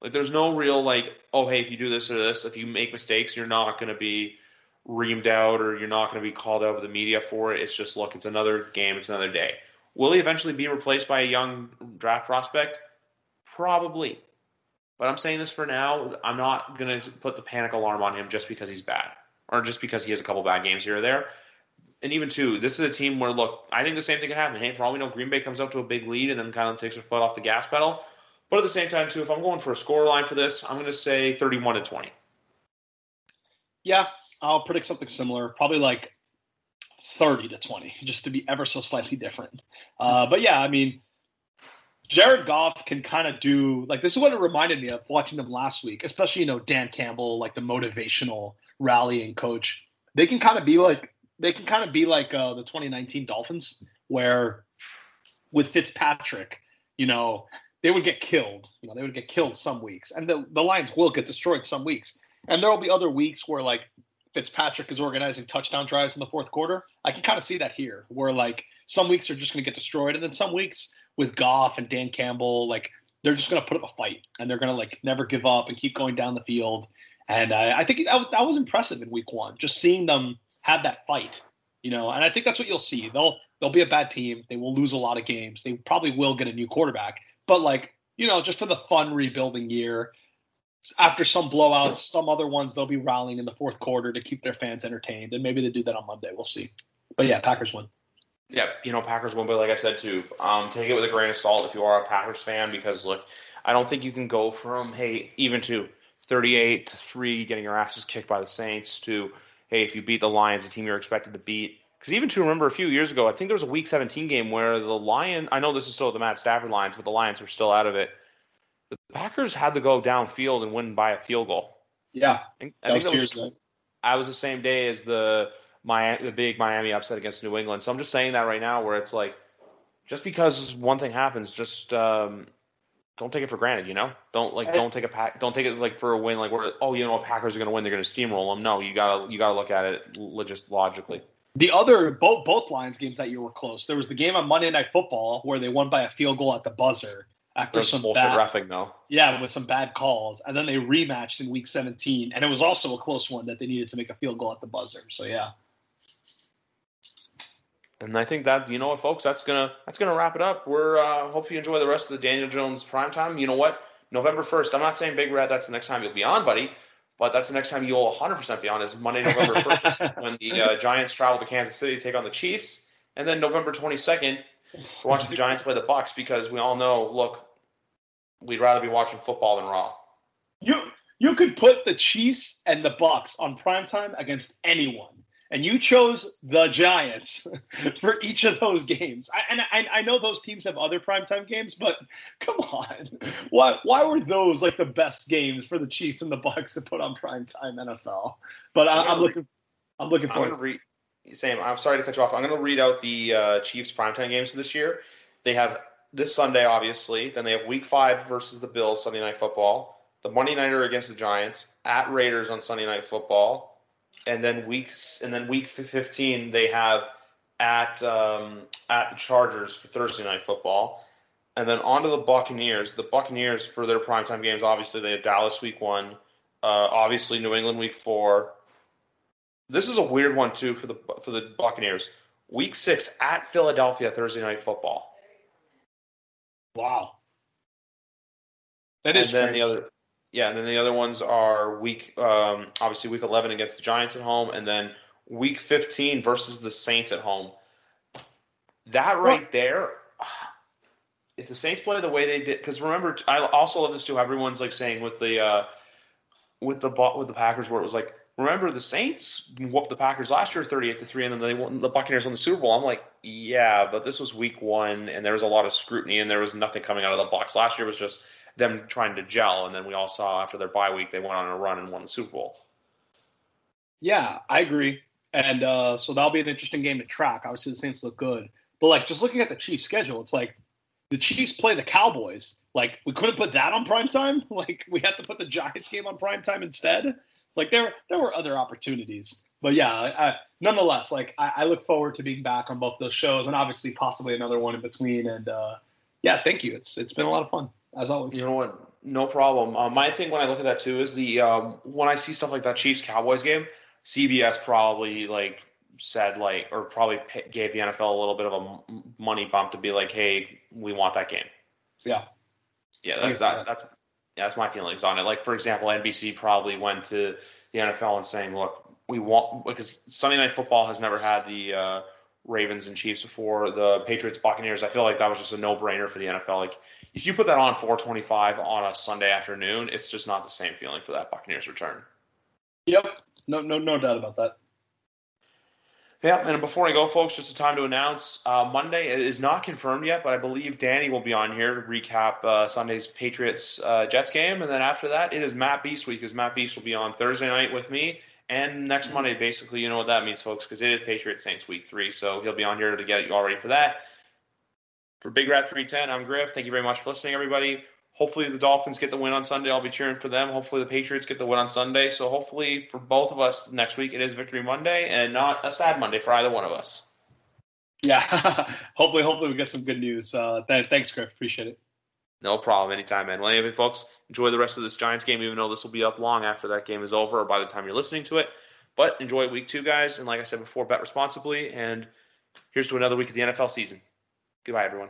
Like there's no real like, oh hey, if you do this or this, if you make mistakes, you're not going to be reamed out or you're not going to be called out with the media for it. It's just look, it's another game, it's another day. Will he eventually be replaced by a young draft prospect? Probably. But I'm saying this for now. I'm not going to put the panic alarm on him just because he's bad or just because he has a couple bad games here or there. And even too, this is a team where look, I think the same thing can happen. Hey, for all we know, Green Bay comes up to a big lead and then kind of takes their foot off the gas pedal. But at the same time, too, if I'm going for a score line for this, I'm going to say 31 to 20. yeah, I'll predict something similar. Probably like thirty to twenty, just to be ever so slightly different. Uh, but yeah, I mean, Jared Goff can kind of do like this is what it reminded me of watching them last week, especially you know Dan Campbell, like the motivational rallying coach. They can kind of be like they can kind of be like uh, the 2019 Dolphins, where with Fitzpatrick, you know, they would get killed. You know, they would get killed some weeks, and the the Lions will get destroyed some weeks. And there will be other weeks where like Fitzpatrick is organizing touchdown drives in the fourth quarter. I can kind of see that here, where like some weeks are just going to get destroyed, and then some weeks with Goff and Dan Campbell, like they're just going to put up a fight and they're going to like never give up and keep going down the field. And I, I think that, that was impressive in week one, just seeing them have that fight, you know. And I think that's what you'll see. They'll they'll be a bad team. They will lose a lot of games. They probably will get a new quarterback, but like you know, just for the fun rebuilding year. After some blowouts, some other ones they'll be rallying in the fourth quarter to keep their fans entertained, and maybe they do that on Monday. We'll see. But yeah, Packers win. Yeah, you know, Packers win, but like I said too, um, take it with a grain of salt if you are a Packers fan, because look, I don't think you can go from hey even to thirty-eight to three, getting your asses kicked by the Saints, to hey if you beat the Lions, the team you're expected to beat. Because even to remember a few years ago, I think there was a Week 17 game where the Lions, I know this is still the Matt Stafford Lions, but the Lions were still out of it. The Packers had to go downfield and win by a field goal. Yeah, I think, that I was think that was. I was the same day as the Miami, the big Miami upset against New England. So I'm just saying that right now, where it's like, just because one thing happens, just um, don't take it for granted. You know, don't like don't take a pack, don't take it like for a win. Like where oh you know Packers are going to win, they're going to steamroll them. No, you gotta you gotta look at it just logically. The other both both Lions games that year were close. There was the game on Monday Night Football where they won by a field goal at the buzzer after There's some bullshit bad, refing though. yeah, with some bad calls, and then they rematched in Week 17, and it was also a close one that they needed to make a field goal at the buzzer. So yeah, And I think that you know what, folks, that's gonna that's gonna wrap it up. We're uh, hope you enjoy the rest of the Daniel Jones prime time. You know what? November first. I'm not saying Big Rat. That's the next time you'll be on, buddy. But that's the next time you'll 100% be on is Monday, November 1st, when the uh, Giants travel to Kansas City to take on the Chiefs, and then November 22nd, we watch the Giants play the Bucs because we all know, look, we'd rather be watching football than Raw. You you could put the Chiefs and the Bucs on primetime against anyone and you chose the Giants for each of those games. I, and I, I, know those teams have other primetime games, but come on, why why were those like the best games for the Chiefs and the Bucs to put on primetime NFL? But I, am looking, I'm looking forward. I'm read, Sam, I'm sorry to cut you off. I'm going to read out the uh, Chiefs primetime games for this year. They have this Sunday, obviously. Then they have Week Five versus the Bills Sunday Night Football. The Monday Nighter against the Giants at Raiders on Sunday Night Football and then weeks and then week 15 they have at um, at the Chargers for Thursday night football, and then on to the Buccaneers. The Buccaneers for their primetime games, obviously they have Dallas week one, uh, obviously New England week four. This is a weird one too for the for the Buccaneers. Week six at Philadelphia Thursday night football. Wow, that is. And then the other yeah, and then the other ones are week, um, obviously week 11 against the Giants at home, and then week 15 versus the Saints at home. That right there, if the Saints play the way they did, because remember, I also love this too. Everyone's like saying with the uh, with the with the Packers, where it was like, remember the Saints whooped the Packers last year, thirty-eight to three, and then they won, the Buccaneers won the Super Bowl. I'm like, yeah, but this was week one, and there was a lot of scrutiny, and there was nothing coming out of the box. Last year was just them trying to gel, and then we all saw after their bye week they went on a run and won the Super Bowl. Yeah, I agree, and uh, so that'll be an interesting game to track. Obviously, the Saints look good, but like just looking at the Chiefs' schedule, it's like the Chiefs play the Cowboys. Like we couldn't put that on prime time. Like we had to put the Giants game on prime time instead. Like there there were other opportunities. But yeah, I, nonetheless, like I, I, look forward to being back on both those shows, and obviously possibly another one in between. And uh, yeah, thank you. It's it's been a lot of fun as always. You know what? No problem. Uh, my thing when I look at that too is the um, when I see stuff like that Chiefs Cowboys game, CBS probably like said like or probably gave the NFL a little bit of a money bump to be like, hey, we want that game. Yeah. Yeah, that's that, that's yeah, that's my feelings on it. Like for example, NBC probably went to the NFL and saying, look, we want because Sunday Night Football has never had the uh, Ravens and Chiefs before the Patriots Buccaneers. I feel like that was just a no brainer for the NFL. Like if you put that on 425 on a Sunday afternoon, it's just not the same feeling for that Buccaneers return. Yep. No, no, no doubt about that. Yeah, and before I go, folks, just a time to announce uh, Monday it is not confirmed yet, but I believe Danny will be on here to recap uh, Sunday's Patriots uh, Jets game, and then after that, it is Matt Beast week, because Matt Beast will be on Thursday night with me, and next mm-hmm. Monday, basically, you know what that means, folks, because it is Patriots Saints week three, so he'll be on here to get you all ready for that. For Big Rat 310, I'm Griff. Thank you very much for listening, everybody. Hopefully, the Dolphins get the win on Sunday. I'll be cheering for them. Hopefully, the Patriots get the win on Sunday. So, hopefully, for both of us next week, it is Victory Monday and not a sad Monday for either one of us. Yeah. hopefully, hopefully, we get some good news. Uh, th- thanks, Griff. Appreciate it. No problem. Anytime, man. Well, anyway, folks, enjoy the rest of this Giants game, even though this will be up long after that game is over or by the time you're listening to it. But enjoy week two, guys. And like I said before, bet responsibly. And here's to another week of the NFL season. Goodbye, everyone.